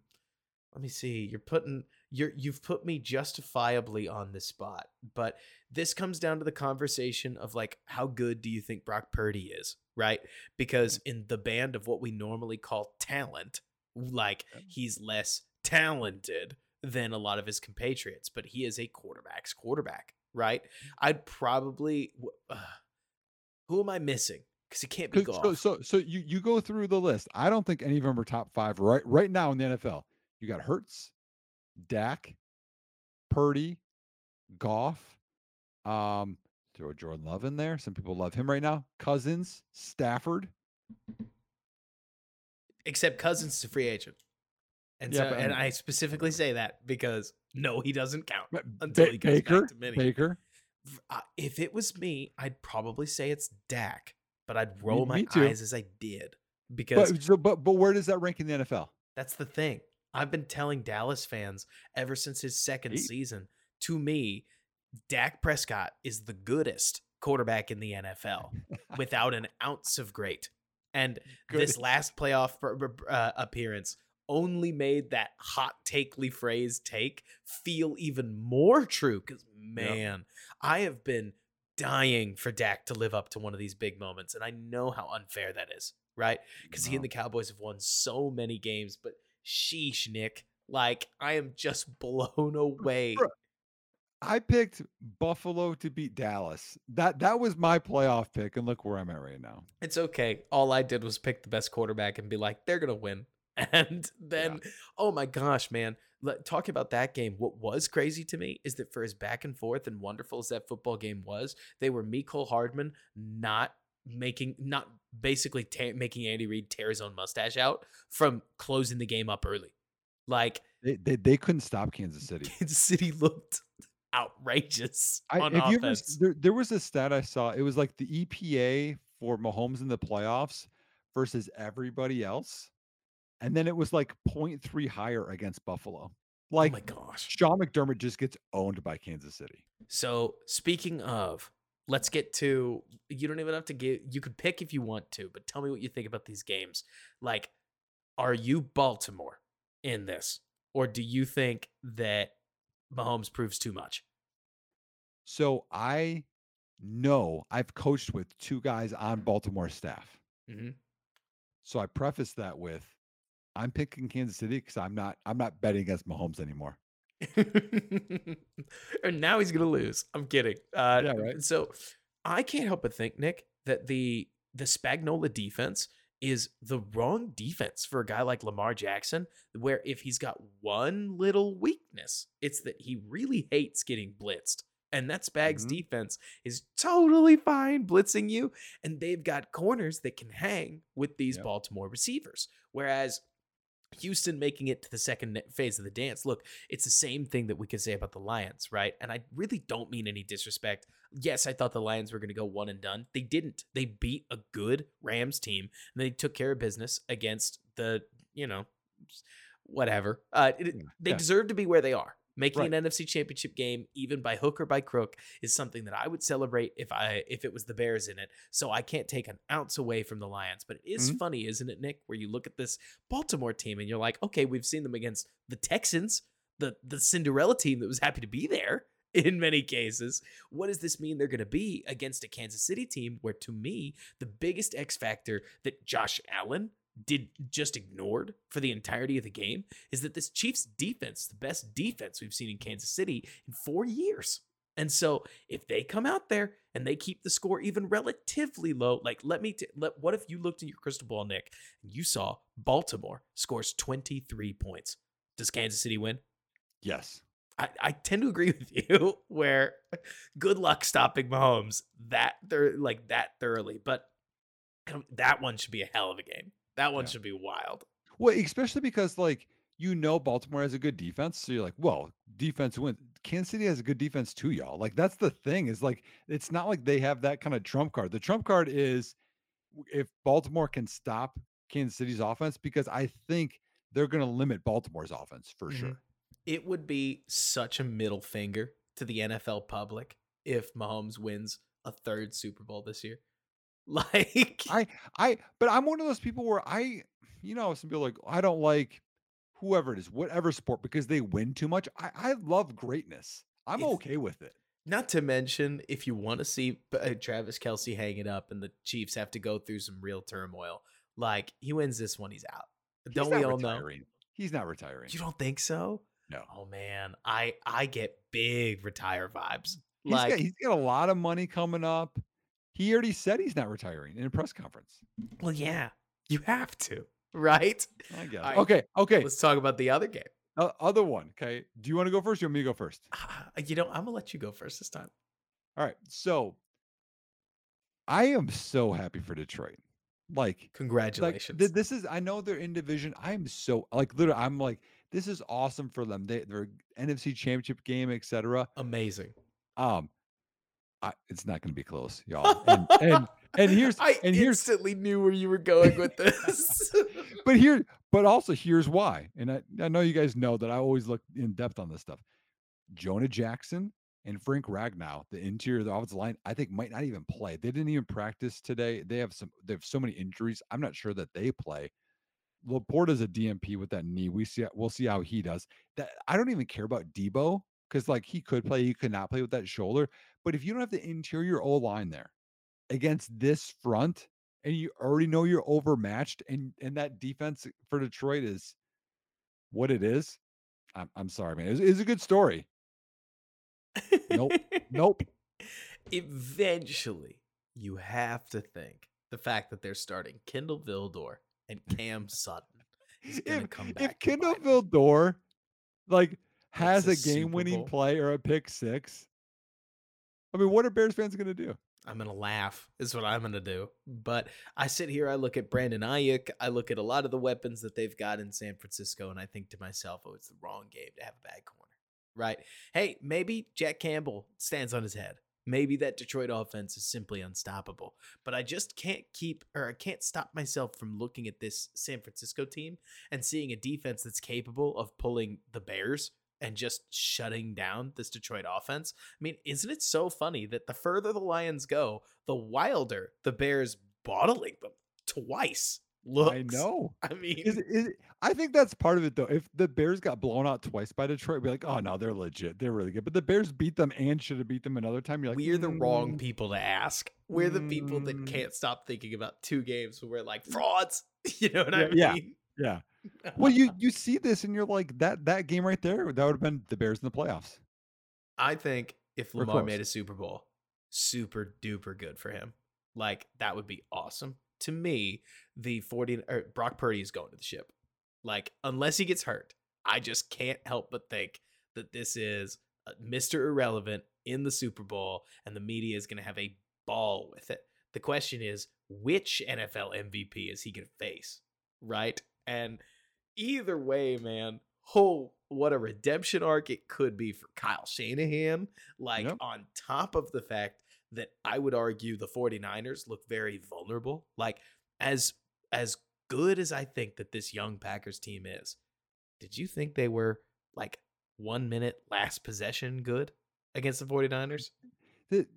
let me see. You're putting you're you've put me justifiably on the spot. But this comes down to the conversation of like how good do you think Brock Purdy is, right? Because in the band of what we normally call talent, like he's less talented than a lot of his compatriots, but he is a quarterback's quarterback, right? I'd probably uh, who am I missing? Because he can't be Goff. So, so, so you you go through the list. I don't think any of them are top five right right now in the NFL. You got Hurts, Dak, Purdy, Goff. Um, throw Jordan Love in there. Some people love him right now. Cousins, Stafford. Except Cousins is a free agent. And Yeah, so, but I and I specifically say that because no, he doesn't count. Until Ba- he goes back Baker, to Minnie. Baker. Uh, If it was me, I'd probably say it's Dak, but I'd roll my me eyes as I did because But so, but but where does that rank in the NFL? that's the thing. I've been telling Dallas fans ever since his second Eight. season. To me, Dak Prescott is the goodest quarterback in the NFL *laughs* without an ounce of great. And this last playoff uh, appearance only made that hot takely phrase take feel even more true because man i have been dying for dak to live up to one of these big moments and i know how unfair that is right? Because he and the cowboys have won so many games but sheesh nick like i am just *laughs* blown away. I picked Buffalo to beat Dallas. That that was my playoff pick, and look where I'm at right now. it's okay all i did was pick the best quarterback and be like they're gonna win *laughs* and then oh my gosh man Let, talking about that game what was crazy to me is that for as back and forth and wonderful as that football game was they were Mecole hardman not making not basically ta- making andy reid tear his own mustache out from closing the game up early like They they, they couldn't stop Kansas City. *laughs* kansas city looked outrageous I, on you ever, there, there was a stat I saw. It was like the EPA for Mahomes in the playoffs versus everybody else. And then it was like 0.3 higher against Buffalo. oh Like my gosh Sean McDermott just gets owned by Kansas City. So speaking of, let's get to. You don't even have to get. You could pick if you want to, but tell me what you think about these games. Like, are you Baltimore in this, or do you think that Mahomes proves too much? So I know I've coached with two guys on Baltimore staff. hmm So I preface that with I'm picking Kansas City because I'm not I'm not betting against Mahomes anymore. *laughs* and now he's gonna lose. I'm kidding. Uh, Yeah, right. So I can't help but think, Nick, that the the Spagnuolo defense is the wrong defense for a guy like Lamar Jackson. Where if he's got one little weakness, it's that he really hates getting blitzed. And that Spags Mhm. defense is totally fine blitzing you. And they've got corners that can hang with these Yep. Baltimore receivers. Whereas Houston making it to the second phase of the dance. Look, it's the same thing that we could say about the Lions, right? And I really don't mean any disrespect. Yes, I thought the Lions were going to go one and done. They didn't. They beat a good Rams team and they took care of business against the, you know, whatever. Uh, it- they yeah. deserve to be where they are. Making Right. an NFC championship game, even by hook or by crook, is something that I would celebrate if I if it was the Bears in it. So I can't take an ounce away from the Lions. But it is Mhm. funny, isn't it, Nick? Where you look at this Baltimore team and you're like, okay, we've seen them against the Texans, the the Cinderella team that was happy to be there in many cases. What does this mean they're going to be against a Kansas City team where to me, the biggest X factor that Josh Allen did just ignored for the entirety of the game is that this Chiefs defense, the best defense we've seen in Kansas City in 4 years. And so if they come out there and they keep the score even relatively low, like let me t- let what if you looked in your crystal ball, Nick, and you saw Baltimore scores 23 points. Does Kansas City win? Yes. I, I tend to agree *laughs* with you where good luck stopping Mahomes that they're like that thoroughly. But that one should be a hell of a game. That one Yeah. should be wild. Well, especially because like you know Baltimore has a good defense, so you're like, well, defense wins. Kansas City has a good defense too, y'all. Like that's the thing is like it's not like they have that kind of trump card. The trump card is if Baltimore can stop Kansas City's offense, because I think they're going to limit Baltimore's offense for mm-hmm. sure. It would be such a middle finger to the NFL public if Mahomes wins a third Super Bowl this year. *laughs* Like I I but I'm one of those people where I you know some people like I don't like whoever it is, whatever sport because they win too much. I I love greatness. I'm If- okay with it. Not to mention, if you want to see uh, Travis Kelce hang it up and the Chiefs have to go through some real turmoil, like he wins this one, he's out. He's Don't we all know? He's not retiring. You don't think so? No. Oh man, I I get big retire vibes. He's Like, got he's got a lot of money coming up. He already said he's not retiring in a press conference. well, yeah, you have to, right? I guess. Right. Okay, okay. Let's talk about the other game. Uh, other one. Okay. Do you want to go first? Or you want me to go first? Ah, You know, I'm gonna let you go first this time. All right. So I am so happy for Detroit. Like, like Congratulations. th- this is I know they're in division. I'm so like literally I'm like this is awesome for them. They they're NFC championship game, etc. Amazing. Um I, it's not going to be close, y'all. And and *laughs* and here's I and here's instantly knew where you were going with this. *laughs* but here but also here's why. And I, I know you guys know that I always look in depth on this stuff. Jonah Jackson and Frank Ragnow, the interior of the offensive line, I think might not even play. They didn't even practice today. They have some they have so many injuries. I'm not sure that they play. Laporta's a DNP with that knee. We see we'll see how he does. That I don't even care about Deebo because like he could play, he could not play with that shoulder. But if you don't have the interior O line there against this front, and you already know you're overmatched, and and that defense for Detroit is what it is. I'm, I'm sorry, man. It's, it's a good story. Nope. Nope. *laughs* Eventually, you have to think the fact that they're starting Kindle Vildor and Cam Sutton is going to If, come if back. to bite 'em. Vildor like has a a game-winning play or a pick six, I mean, what are Bears fans going to do? I'm gonna laugh. Is what I'm gonna do. But I sit here. I look at Brandon Aiyuk. I look at a lot of the weapons that they've got in San Francisco, and I think to myself, "Oh, it's the wrong game to have a bad corner." Right? Hey, maybe Jack Campbell stands on his head. Maybe that Detroit offense is simply unstoppable. But I just can't keep, or I can't stop myself from looking at this San Francisco team and seeing a defense that's capable of pulling the Bears and just shutting down this Detroit offense. I mean, isn't it so funny that the further the Lions go, the wilder the Bears bottling them twice looks? *laughs* I know. I mean, Is, is I think that's part of it though. If the Bears got blown out twice by Detroit, be like, oh no, they're legit. They're really good. But the Bears beat them and should have beat them another time. You're like, we're the wrong "Mm, people to ask. We're the people that Mm. can't stop thinking about two games where we're like frauds. *laughs* You know what I mean? yeah. Yeah. *laughs* Well, you you see this and you're like that that game right there. That would have been the Bears in the playoffs. I think if Lamar made a Super Bowl, super duper good for him. Like that would be awesome. To me, the 40 or Brock Purdy is going to the ship. Like unless he gets hurt, I just can't help but think that this is uh, Mr. Irrelevant in the Super Bowl and the media is going to have a ball with it. The question is which NFL MVP is he going to face, right? And either way, man, oh, what a redemption arc it could be for Kyle Shanahan. Like, Yep. on top of the fact that I would argue the 49ers look very vulnerable. Like, as as good as I think that this young Packers team is, did you think they were like one minute last possession good against the 49ers? The-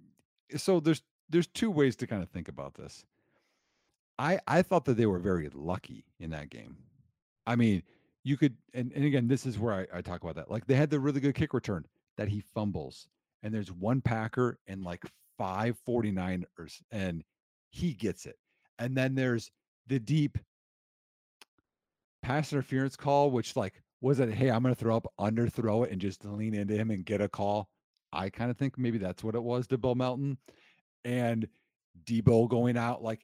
so there's there's two ways to kind of think about this. I I thought that they were very lucky in that game. I mean, you could and, and again, this is where I, I talk about that. Like they had the really good kick return that he fumbles, and there's one Packer and like five 49ers, and he gets it. And then there's the deep pass interference call, which like was it, hey, I'm gonna throw up, under throw it, and just lean into him and get a call. I kind of think maybe that's what it was to Bill Melton. And Deebo going out, like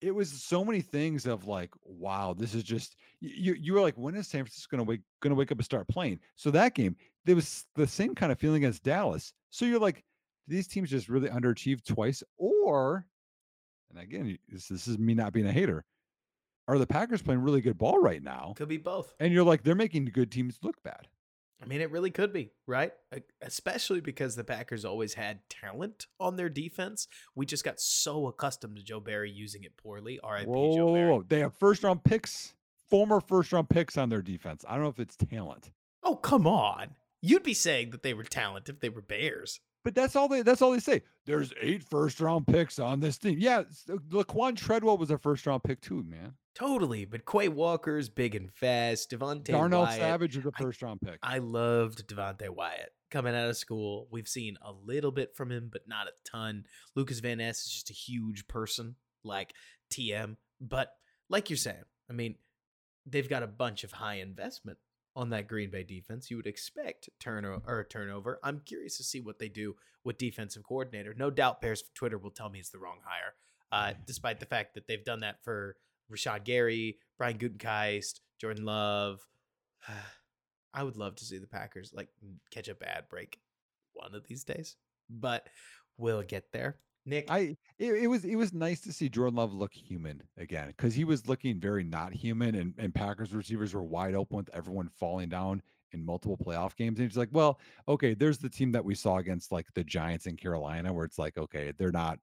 it was so many things of like, wow, this is just you. You were like, when is San Francisco to wake to wake up and start playing? So that game, there was the same kind of feeling as Dallas. So you're like, these teams just really underachieved twice, or, and again, this, this is me not being a hater. Are the Packers playing really good ball right now? Could be both. And you're like, they're making good teams look bad. I mean, it really could be, right? Especially because the Packers always had talent on their defense. We just got so accustomed to Joe Barry using it poorly. R.I.P. Whoa, Joe Barry. whoa, They have first round picks, former first round picks on their defense. I don't know if it's talent. Oh, come on. You'd be saying that they were talent if they were Bears. But that's all they that's all they say. There's eight first round picks on this team. Yeah, uh, Laquan Treadwell was a first round pick too, man. Totally, but Quay Walker's big and fast. Devonte Darnell Wyatt, Savage is a first round pick. I loved Devonte Wyatt coming out of school. We've seen a little bit from him, but not a ton. Lukas Van Ness is just a huge person, like TM. But like you're saying, I mean, they've got a bunch of high investment on that Green Bay defense. You would expect turnover or turnover. I'm curious to see what they do with defensive coordinator. No doubt, Bears Twitter will tell me it's the wrong hire, uh, despite the fact that they've done that for Rashan Gary, Brian Gutekunst, Jordan Love. *sighs* I would love to see the Packers like catch a bad break one of these days, but we'll get there. Nick, I it, it was it was nice to see Jordan Love look human again because he was looking very not human, and and Packers receivers were wide open with everyone falling down in multiple playoff games. And he's like, well, okay, there's the team that we saw against like the Giants in Carolina, where it's like, okay, they're not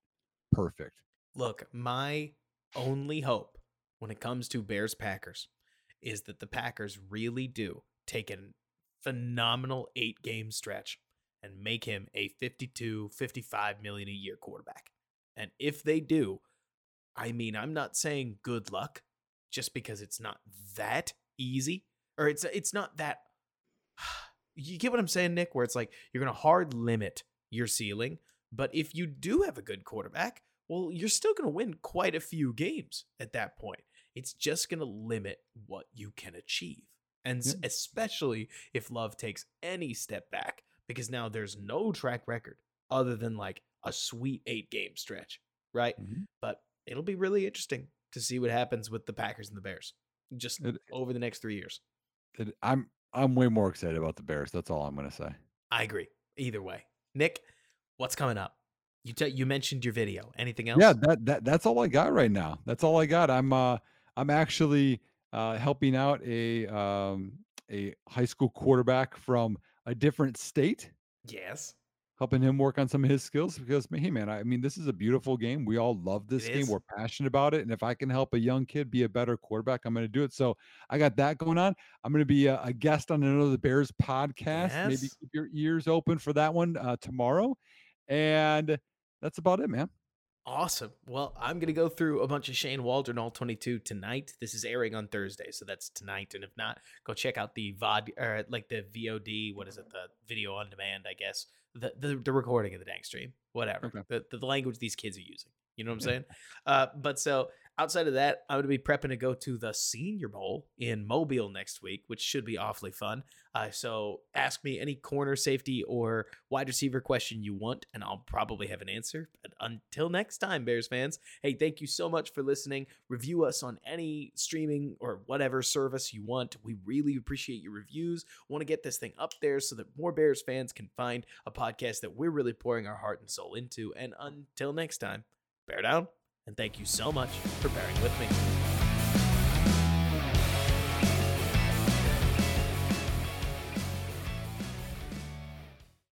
perfect. Look, my only hope when it comes to Bears Packers is that the Packers really do take a phenomenal eight game stretch and make him a 52, 55 million a year quarterback. And if they do, I mean, I'm not saying good luck just because it's not that easy or it's it's not that *sighs* you get what I'm saying, Nick, where it's like you're going to hard limit your ceiling, but if you do have a good quarterback, well, you're still going to win quite a few games at that point it's just going to limit what you can achieve. And especially if Love takes any step back, because now there's no track record other than like a sweet eight game stretch, right? Mm-hmm. But it'll be really interesting to see what happens with the Packers and the Bears just it, over the next three years. It, I'm I'm way more excited about the Bears. That's all I'm going to say. I agree. Either way, Nick, what's coming up? You t- you mentioned your video. Anything else? Yeah, that that that's all I got right now. That's all I got. I'm uh I'm actually uh, helping out a um, a high school quarterback from a different state. Yes. Helping him work on some of his skills because, hey, man, I mean, this is a beautiful game. We all love this it game. Is. We're passionate about it. And if I can help a young kid be a better quarterback, I'm going to do it. So I got that going on. I'm going to be a, a guest on another Bears podcast. Yes. Maybe keep your ears open for that one uh, tomorrow. And that's about it, man. Awesome. Well, I'm going to go through a bunch of Shane Waldron All 22 tonight. This is airing on Thursday, so that's tonight. And if not, go check out the VOD, or like the VOD, what is it, the video on demand, I guess, the, the, the recording of the dank stream, whatever, okay. the, the language these kids are using. You know what I'm saying? uh, but so outside of that, I'm going to be prepping to go to the Senior Bowl in Mobile next week, which should be awfully fun. Uh, so ask me any corner safety or wide receiver question you want, and I'll probably have an answer. But until next time, Bears fans, hey, thank you so much for listening. Review us on any streaming or whatever service you want. We really appreciate your reviews. Want to get this thing up there so that more Bears fans can find a podcast that we're really pouring our heart and soul into. And until next time, bear down and thank you so much for bearing with me.